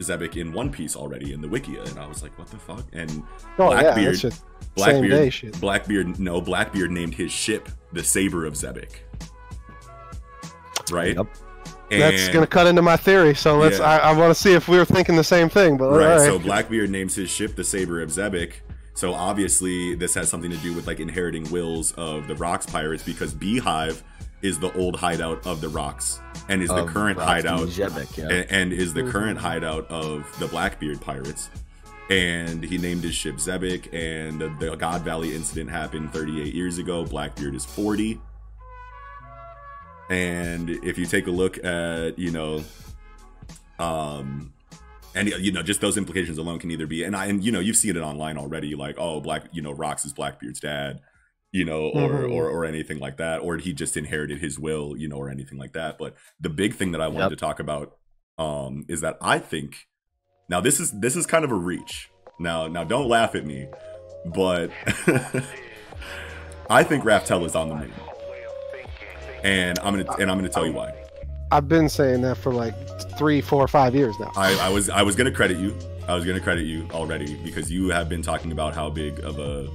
Xebec in One Piece already in the Wikia, and I was like, what the fuck? And Oh, yeah, Blackbeard, that's just same day Blackbeard, shit. Blackbeard, no, Blackbeard named his ship the Saber of Xebec. Right. Yep. That's gonna cut into my theory. So let's. Yeah. I, I want to see if we were thinking the same thing. But Right. all right. So Blackbeard names his ship the Saber of Xebec. So obviously this has something to do with like inheriting wills of the Rocks pirates because Beehive is the old hideout of the Rocks and is the current Rocky hideout Xebec, yeah. and, and is the Mhm. current hideout of the Blackbeard pirates. And he named his ship Xebec, and the, the God Valley incident happened 38 years ago. Blackbeard is 40. And if you take a look at, you know, um, and you know, just those implications alone can either be, and I, and you know, you've seen it online already, like, oh, Black, you know, Rocks is Blackbeard's dad, you know, or Mhm. or or anything like that, or he just inherited his will, you know, or anything like that. But the big thing that I wanted Yep. to talk about, um, is that I think now this is this is kind of a reach. Now, now, don't laugh at me, but <laughs> I think Raftel is on the moon, and I'm gonna and I'm gonna tell you why. I've been saying that for like three, four, five years now. I, I was I was gonna credit you. I was gonna credit you already because you have been talking about how big of a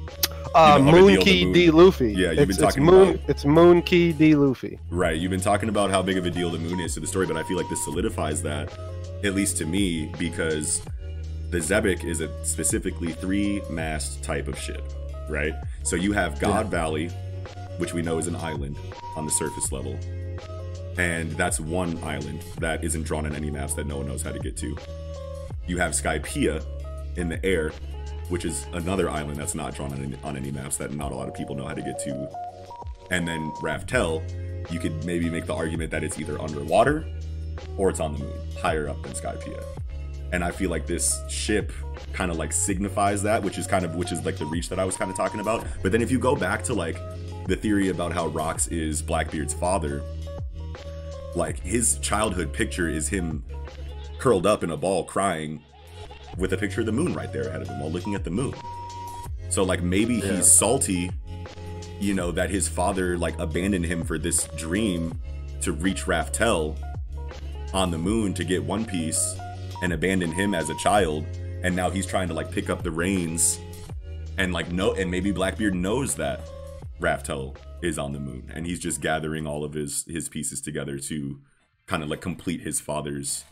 Uh, know, Moon Key D Luffy. Yeah, you've it's, been it's talking Moon. about- It's Moon Key D Luffy. right. You've been talking about how big of a deal the moon is to the story, but I feel like this solidifies that, at least to me, because the Xebec is a specifically three mast type of ship, right? So you have God Valley, which we know is an island on the surface level. And that's one island that isn't drawn on any maps that no one knows how to get to. You have Skypiea in the air, which is another island that's not drawn on any, on any maps that not a lot of people know how to get to. And then Raftel, you could maybe make the argument that it's either underwater or it's on the moon, higher up than Skypiea. And I feel like this ship kind of like signifies that, which is kind of which is like the reach that I was kind of talking about. But then if you go back to like the theory about how Rox is Blackbeard's father, like his childhood picture is him curled up in a ball crying with a picture of the moon right there ahead of him while looking at the moon. So like maybe Yeah. he's salty, you know, that his father like abandoned him for this dream to reach Raftel on the moon to get One Piece and abandoned him as a child and now he's trying to like pick up the reins and like no and maybe Blackbeard knows that Raftel is on the moon and he's just gathering all of his his pieces together to kind of like complete his father's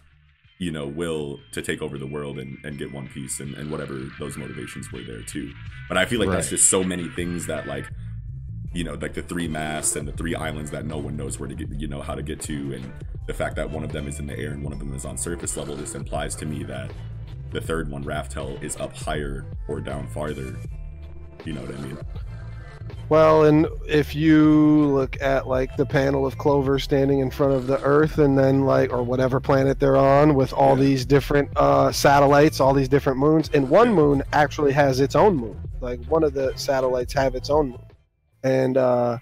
you know will to take over the world and, and get one piece and, and whatever those motivations were there too. But i feel like that's just so many things that like you know like the three masts and the three islands that no one knows where to get you know how to get to and the fact that one of them is in the air and one of them is on surface level this implies to me that the third one raftel is up higher or down farther. You know what i mean Well, and if you look at like the panel of Clover standing in front of the Earth, and then like or whatever planet they're on, with all Yeah. these different uh, satellites, all these different moons, and one moon actually has its own moon. Like one of the satellites have its own moon, and uh,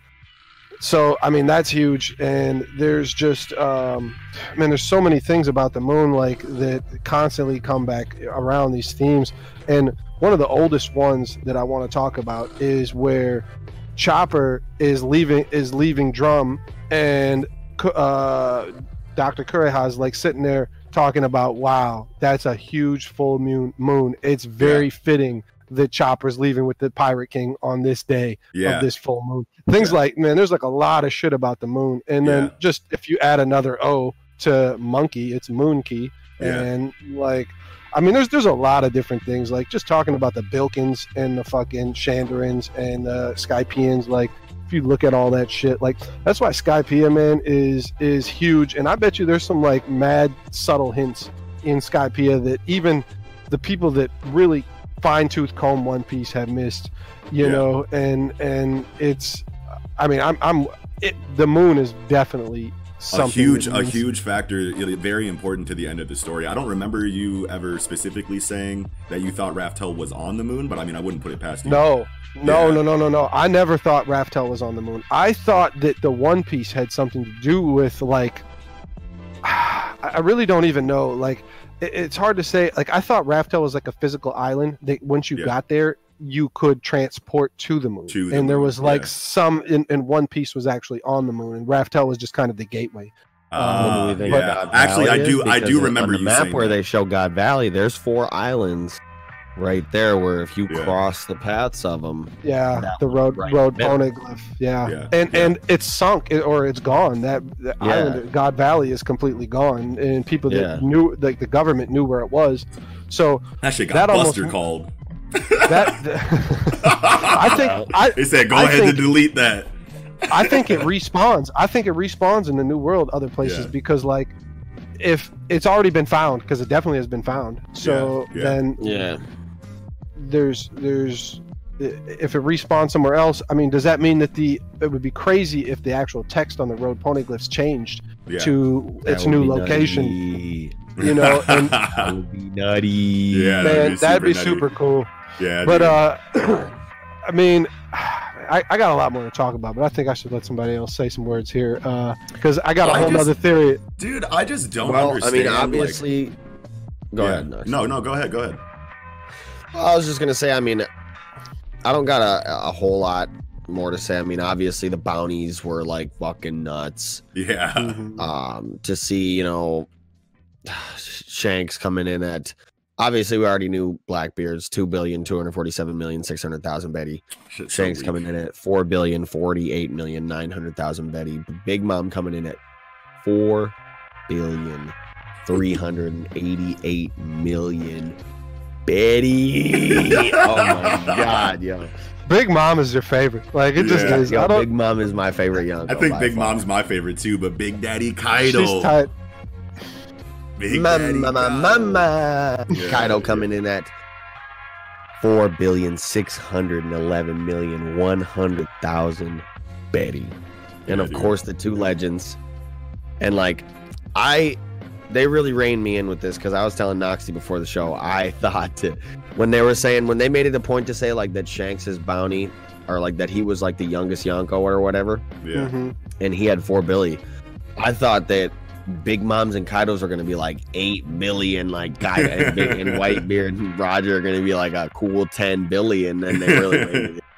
so I mean that's huge. And there's just um, man, there's so many things about the moon like that constantly come back around these themes, and one of the oldest ones that I want to talk about is where Chopper is leaving is leaving Drum, and uh, Doctor Kureha's like sitting there talking about, "Wow, that's a huge full moon. Moon. It's very fitting that Chopper's leaving with the Pirate King on this day yeah of this full moon. Things Yeah. like man, there's like a lot of shit about the moon, and then Yeah. just if you add another O to monkey, it's moon key, Yeah. and like. I mean, there's there's a lot of different things. Like just talking about the Birkans and the fucking Shandians and the Skypieans. Like, if you look at all that shit, like that's why Skypiea man is is huge. And I bet you there's some like mad subtle hints in Skypiea that even the people that really fine tooth comb One Piece have missed. You Yeah. know, and and it's, I mean, I'm I'm it, the moon is definitely a huge a huge factor very important to the end of the story i don't remember you ever specifically saying that you thought raftel was on the moon but i mean i wouldn't put it past you No, no, Yeah. no, no, no, no. I never thought Raftel was on the moon. I thought that the One Piece had something to do with like. I <sighs> I really don't even know. Like, it's hard to say. Like, I thought Raftel was like a physical island that once you Yeah. got there, you could transport to the moon. To the and there moon, was like yeah. some, and, in One Piece was actually on the moon, and Raftel was just kind of the gateway. Uh, What do we think yeah actually i do i Because do on remember the you map where that. they show God Valley. There's four islands right there where if you Yeah. cross the paths of them, Yeah, the road right road there. poneglyph. Yeah. Yeah, and yeah. and it's sunk or it's gone. That the Yeah. island, God Valley, is completely gone, and people that Yeah. knew, like the government knew where it was. So that shit got that almost- buster called that <laughs> <laughs> I think I they said go I ahead think- and delete that I think it <laughs> respawns. I think it respawns in the New World, other places, Yeah. because like if it's already been found, because it definitely has been found. So Yeah, yeah. then yeah, there's there's if it respawns somewhere else i mean does that mean that the it would be crazy if the actual text on the road poneglyphs changed yeah to That its new location nutty. you know and That would be nutty. Yeah, man that'd be nutty. super cool yeah but dude. uh <clears throat> i mean <sighs> I, I got a lot more to talk about but i think i should let somebody else say some words here uh because i got a I whole just- nother theory dude i just don't Well, I understand mean, like- obviously. go Yeah. ahead. Nux. no no go ahead go ahead I was just gonna say. I mean, I don't got a, a whole lot more to say. I mean, obviously the bounties were like fucking nuts. yeah Mhm. Um, to see you know <sighs> Shanks coming in at. Obviously, we already knew Blackbeard's two billion two hundred forty-seven million six hundred thousand Berry. Shit's so Shanks weak. coming in at four billion forty-eight million nine hundred thousand Berry. Big Mom coming in at four billion three hundred and eighty-eight million. Berry. <laughs> oh my god, yo. big mom is your favorite like it just Yeah. is Yo, Big Mom is my favorite young. I think Big Mom's my favorite too, but Big Daddy Kaido. she's tight Big Daddy Mama, Kaido. mama. Yeah, Kaido coming in at four billion six hundred and eleven million one hundred thousand Berry, and Yeah, of dude. course the two legends. And like, I, they really reined me in with this because I was telling Noxie before the show. I <laughs> thought that when they were saying when they made it a point to say like that Shanks Shanks's bounty or like that he was like the youngest Yonko or whatever Yeah. Mhm. and he had four Billy. I thought that Big Moms and Kaidos are gonna be like eight billion, like guy and, Big, and <laughs> Whitebeard and Roger are gonna be like a cool ten billion, and they really. <laughs>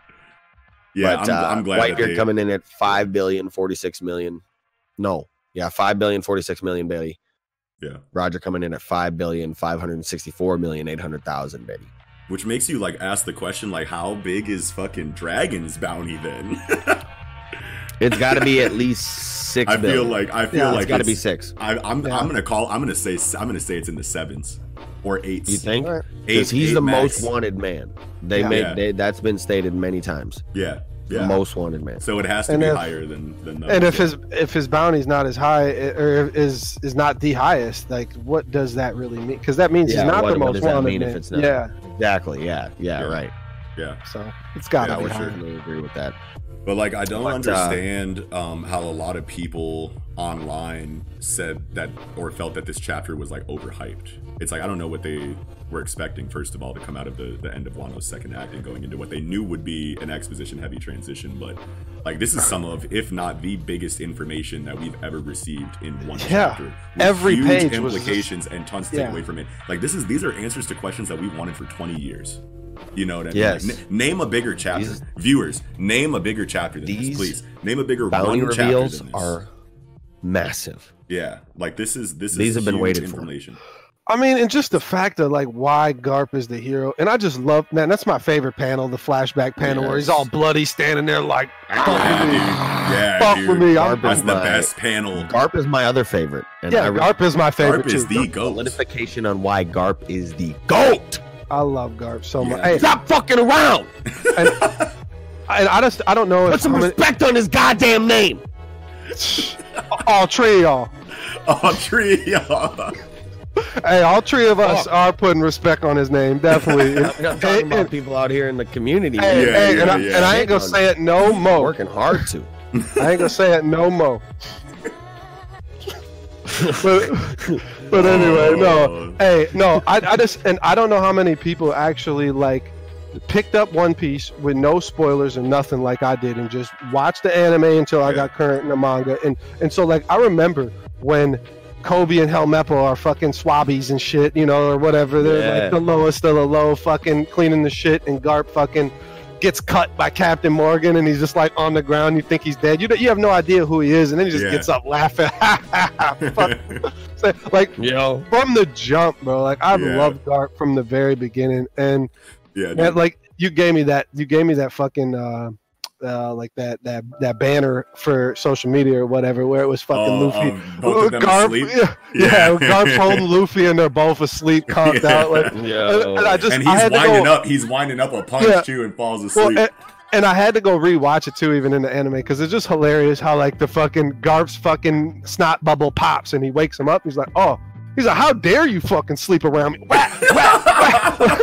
Yeah, but I'm, uh, I'm glad Whitebeard they, coming in at five billion forty six million. No, yeah, five billion forty six million Berry. Yeah. Roger coming in at five billion five hundred sixty four million eight hundred thousand Berry. which makes you like ask the question like, how big is fucking Dragon's bounty then? <laughs> It's got to be at least six. I feel billion. like I feel Yeah, like it's got to be six. I, I'm Yeah. I'm gonna call. I'm gonna say I'm gonna say it's in the sevens or eights. You think? Because Eight- he's eight the max. most wanted man. They Yeah. made Yeah. they, that's been stated many times. Yeah, The yeah. most wanted man. so it has to And be if- higher than than. And if those. his if his bounty's not as high or is is not the highest, like what does that really mean? Because that means Yeah, he's not what- the what most does that wanted mean if man. it's not? Yeah, Exactly. Yeah. Yeah. Yeah. Right. yeah, so it's got to Yeah, be for higher. sure. Definitely agree with that. But like, I don't But, uh, understand um, how a lot of people online said that or felt that this chapter was like overhyped. It's like I don't know what they were expecting. First of all, to come out of the, the end of Wano's second act and going into what they knew would be an exposition heavy transition. But like, this is some of, if not the biggest information that we've ever received in one Yeah. chapter. Every huge page was just- implications and tons to take away from it. Like this is these are answers to questions that we wanted for 20 years. You know what I mean? Yes. Like, n- name a bigger chapter. These- Viewers, name a bigger chapter than These this, please. Name a bigger Bounty one reveals chapter than this. are massive. yeah, like this is this is These have been huge waited for. I mean, and just the fact of like why Garp is the hero, and I just love man. That's my favorite panel, the flashback panel where he's all bloody, standing there like, <laughs> "Fuck Yeah, with me. Yeah, fuck dude. with me." I'm, Garp That's is the my- best panel. Garp is my other favorite. And yeah, I Garp is my favorite Garp is too. the goat. solidification on why Garp is the GOAT. I love Garp so much. Yeah. Hey, Stop fucking around. and I just I don't know Put if some how many- respect on his goddamn name. <laughs> all three of y'all. Oh, tree. y'all. Hey, all three of us Fuck. are putting respect on his name, definitely. <laughs> I'm not talking hey, about and- people out here in the community. hey, Yeah, hey, yeah, and, I, yeah. and I ain't gonna say it no man. more. working hard to. I ain't gonna say it no more. But, but anyway, no. Oh. Hey, no, I, I just and I don't know how many people actually like picked up One Piece with no spoilers and nothing like I did, and just watched the anime until I got current in the manga, and and so like I remember when. Koby and Helmeppo are fucking swabbies and shit, you know, or whatever. They're Yeah. like the lowest of the low, fucking cleaning the shit, and Garp fucking gets cut by Captain Morgan, and he's just like on the ground. You think he's dead. You you have no idea who he is, and then he just Yeah. gets up laughing. <laughs> Fuck. <laughs> like Yo. from the jump, bro. Like I've Yeah. loved Garp from the very beginning, and yeah, man, like you gave me that, you gave me that fucking. uh uh, like that that that banner for social media or whatever, where it was fucking Oh, Luffy, um, both Garp, yeah, Yeah. yeah, Garp holding <laughs> Luffy, and they're both asleep, conked Yeah. out. Like, Yo. and I just, and he's had winding go, up. He's winding up a punch Yeah. too, and falls well, asleep. and, and I had to go rewatch it too, even in the anime, because it's just hilarious how like the fucking Garp's fucking snot bubble pops, and he wakes him up. He's like, oh, he's like, how dare you fucking sleep around me? Whack, whack, whack.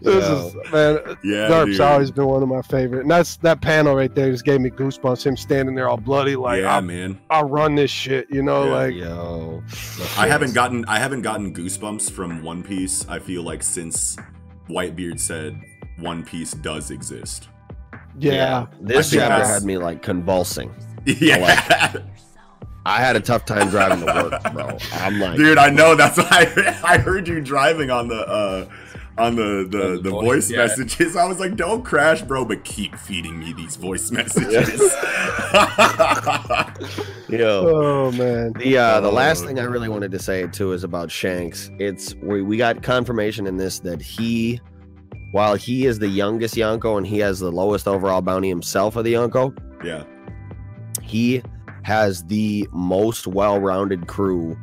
this is man. yeah, Garp's dude. always been one of my favorite, and that's that panel right there just gave me goosebumps. Him standing there all bloody, like yeah, I'll, man. I'll run this shit, you know, Yeah. like Yo. I haven't gotten I haven't gotten goosebumps from One Piece. I feel like since Whitebeard said One Piece does exist. yeah, This chapter had me like convulsing. <laughs> Yeah, I had a tough time driving to work, bro. I'm like, dude, I know. That's why I, <laughs> I heard you driving on the uh, on the the, the the voice, voice yeah. messages. I was like, don't crash, bro, but keep feeding me these voice messages. <laughs> yo. oh man, The uh, the Oh. last thing I really wanted to say too is about Shanks. It's we we got confirmation in this that he, while he is the youngest Yonko and he has the lowest overall bounty himself of the Yonko, yeah, he has the most well-rounded crew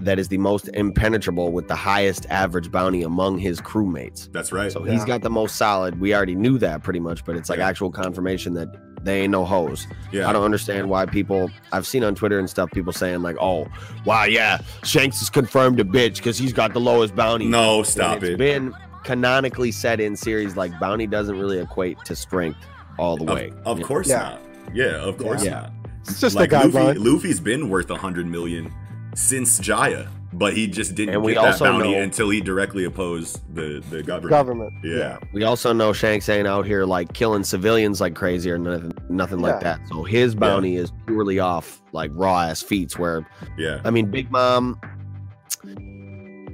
that is the most impenetrable with the highest average bounty among his crewmates. that's right. So he's got the most solid. We already knew that pretty much, but it's like Yeah. actual confirmation that they ain't no hoes. yeah, I don't understand why people. I've seen on Twitter and stuff people saying like, "Oh, wow, yeah, Shanks is confirmed a bitch because he's got the lowest bounty." no, stop it's it. It's been canonically said in series like bounty doesn't really equate to strength all the way. of You know? course Yeah. not. Yeah, of course Yeah. not. It's just like a Luffy, guideline. Luffy's been worth a hundred million since Jaya, but he just didn't And we get that also bounty know- until he directly opposed the the government. Government, Yeah. We also know Shanks ain't out here like killing civilians like crazy or nothing, nothing like that. So his bounty is purely off like raw ass feats. Where Yeah. I mean, Big Mom,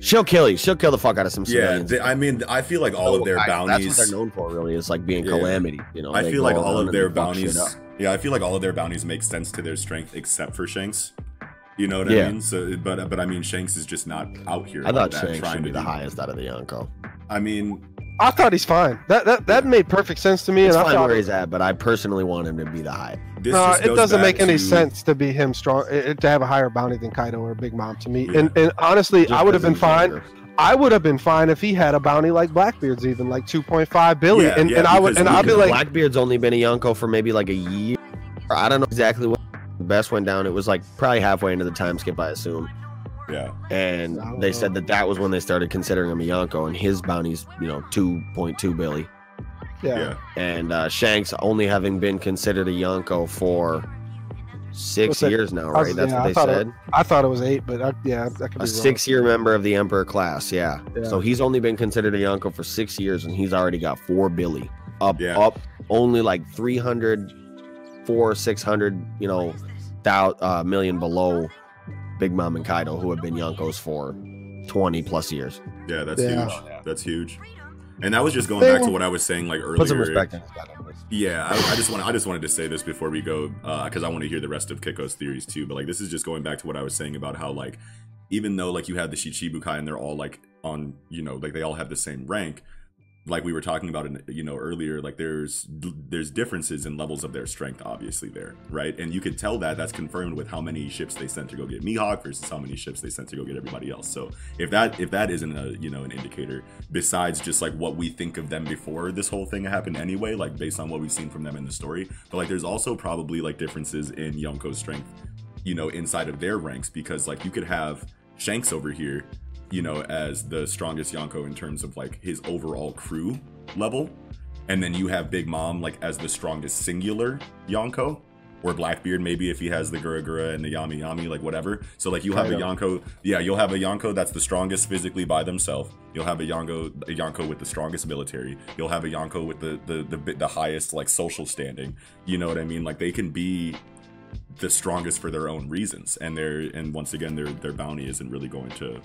she'll kill you. She'll kill the fuck out of some Yeah, civilians. they- I mean, I feel like all of their I- bounties. That's what they're known for, really, is like being Yeah. calamity. You know, I feel like all of their they fuck shit bounties. Up. Yeah, I feel like all of their bounties make sense to their strength, except for Shanks. You know what I Yeah. mean? So, but but I mean, Shanks is just not out here. I like thought that, Shanks trying should be to the do- highest out of the Yonko. I mean, I thought he's fine. That that that made perfect sense to me, It's and I fine thought where he's at, but I personally want him to be the high. this no, it doesn't make any to- sense to be him strong to have a higher bounty than Kaido or Big Mom to me. Yeah. And and honestly, Just I would have been fine. younger. I would have been fine if he had a bounty like Blackbeard's, even like two point five billion. Yeah, and, yeah, and I would and I'd be like, Blackbeard's only been a Yonko for maybe like a year. Or I don't know exactly when the best went down. It was like probably halfway into the time skip, I assume. Yeah, And they know. said that that was when they started considering him a Yonko, and his bounty's you know 2.2 billion. yeah, yeah, and uh, Shanks only having been considered a Yonko for six What's that? years now, I was- right? That's yeah, what they thought it- said. I thought it was eight, but I, yeah, that could A six-year member of the Emperor class, yeah. Yeah. So he's only been considered a Yonko for six years, and he's already got four Billy up, Yeah. up, only like 300, four, 600, you know, thou, uh, million below Big Mom and Kaido, who have been Yonkos for 20 plus years. yeah. That's Yeah. huge. That's huge. And that was just going They back to what I was saying like earlier. Put some respect on his goddamn name. Yeah, I, I just want I just wanted to say this before we go uh, because I want to hear the rest of Kiko's theories too. But like this is just going back to what I was saying about how like even though like you had the Shichibukai and they're all like on you know like they all have the same rank like we were talking about in, you know earlier like there's there's differences in levels of their strength obviously there right? And you could tell that that's confirmed with how many ships they sent to go get mihawk versus how many ships they sent to go get everybody else. So if that if that isn't a you know an indicator besides just like what we think of them before this whole thing happened anyway like based on what we've seen from them in the story but like there's also probably like differences in yonko's strength you know inside of their ranks because like you could have shanks over here you know, as the strongest Yonko in terms of like his overall crew level. And then you have Big Mom like as the strongest singular Yonko. Or Blackbeard, maybe if he has the Gura Gura and the Yami Yami, like whatever. So like you have a oh, Yonko, yeah, you'll have a Yonko that's the strongest physically by themselves. You'll have a Yonko, a Yonko with the strongest military. You'll have a Yonko with the the the, the highest like social standing. You know what I mean? Like they can be the strongest for their own reasons, and they're and once again their their bounty isn't really going to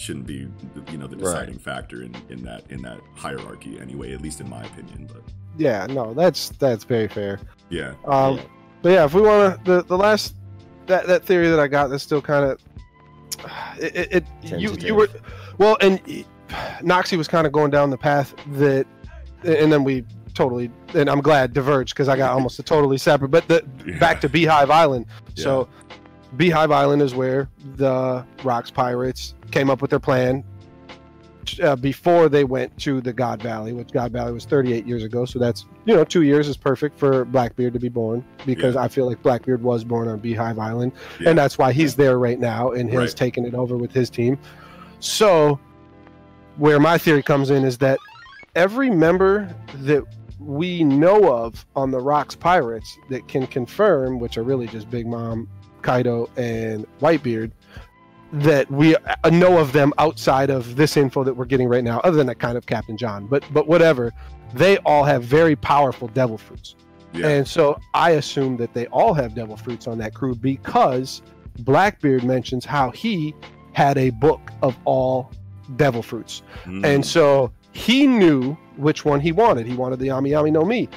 shouldn't be you know the deciding right. factor in in that in that hierarchy anyway at least in my opinion but yeah no that's that's very fair yeah um yeah. but yeah if we want to the the last that that theory that i got that's still kind of <sighs> it, it, it you you were well and noxie was kind of going down the path that and then we totally and i'm glad diverged because i got almost a totally separate but the <laughs> yeah. back to beehive island yeah. so beehive island is where the rocks pirates came up with their plan uh, before they went to the God Valley, which God Valley was 38 years ago. So that's you know two years is perfect for Blackbeard to be born because yeah. I feel like Blackbeard was born on Beehive Island, yeah. and that's why he's there right now and has right. taken it over with his team. So where my theory comes in is that every member that we know of on the Rocks Pirates that can confirm, which are really just Big Mom, Kaido, and Whitebeard, that we uh, know of them outside of this info that we're getting right now, other than that kind of Captain John. But but whatever, they all have very powerful devil fruits, yeah. and so I assume that they all have devil fruits on that crew because Blackbeard mentions how he had a book of all devil fruits, mm. and so he knew which one he wanted. He wanted the Yami Yami no Mi.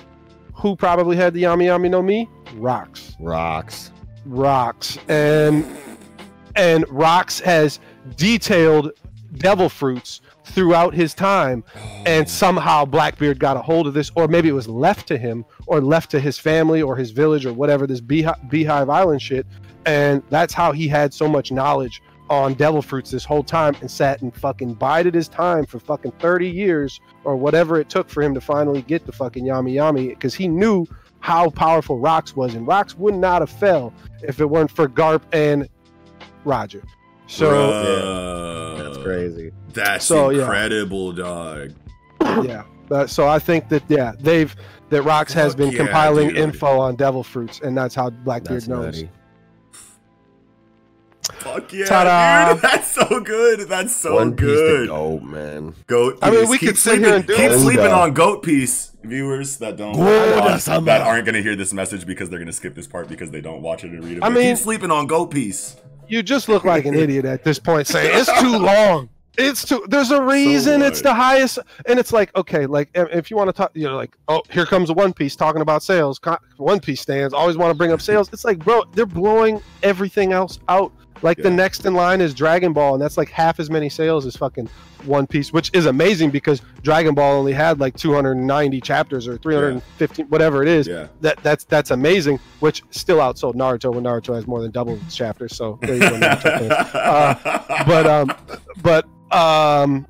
Who probably had the Yami Yami no Mi? Rocks. Rocks. Rocks. And and Rocks has detailed devil fruits throughout his time and somehow blackbeard got a hold of this or maybe it was left to him or left to his family or his village or whatever this beehive, beehive island shit and that's how he had so much knowledge on devil fruits this whole time and sat and fucking bided his time for fucking 30 years or whatever it took for him to finally get the fucking yami yami because he knew how powerful rocks was and rocks would not have fell if it weren't for garp and Roger. So yeah, that's crazy. That's so, incredible, <coughs> yeah. dog. Yeah. Uh, so I think that yeah, they've that Rocks has been yeah, compiling dude. info on devil fruits, and that's how Blackbeard that's knows. Nutty. Fuck yeah, Ta-da. dude! <laughs> That's so good. That's so One good. goat, man. Goat. I mean, we keep could sit sleeping, here and do keep sleeping on goat piece. Viewers that don't watch, that aren't going to hear this message because they're going to skip this part because they don't watch it and read it. I mean, keep sleeping on goat piece you just look like an idiot at this point saying it's too long. It's too. There's a reason so it's the highest, and it's like okay, like if you want to talk, you know, like oh, here comes a One Piece talking about sales. One Piece stands always want to bring up sales. It's like, bro, they're blowing everything else out. Like yeah. the next in line is Dragon Ball, and that's like half as many sales as fucking one Piece, which is amazing because Dragon Ball only had like 290 chapters or 315, yeah. whatever it is. Yeah. That that's that's amazing. Which still outsold Naruto when Naruto has more than double its chapters. So there you go. <laughs> uh, but um, but um,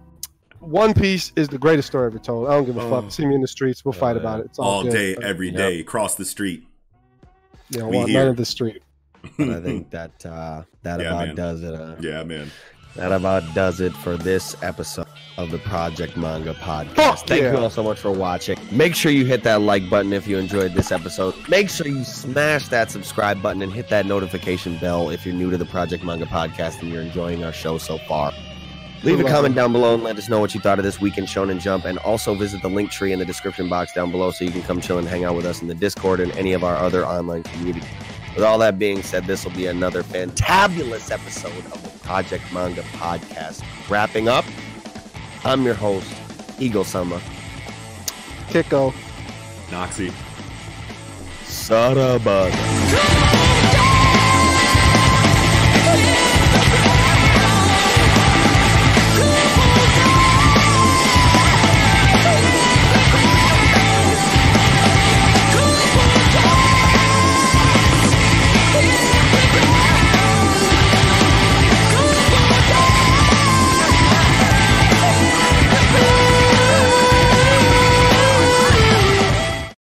One Piece is the greatest story ever told. I don't give a oh. fuck. See me in the streets, we'll fight about it. It's all, all day, every day, yep. cross the street. Yeah, know, well, none of the street. but I <laughs> think that uh, that yeah, about man. does it. Uh, yeah, man. That about does it for this episode of the Project Manga Podcast. Thank yeah. you all so much for watching. Make sure you hit that like button if you enjoyed this episode. Make sure you smash that subscribe button and hit that notification bell if you're new to the Project Manga Podcast and you're enjoying our show so far. Leave a comment down below and let us know what you thought of this week in Shonen Jump. And also visit the link tree in the description box down below so you can come chill and hang out with us in the Discord and any of our other online community. With all that being said, this will be another fantabulous episode of the Project Manga Podcast. Wrapping up, I'm your host, Eagle Summer. Kiko. Noxie. Sarabada.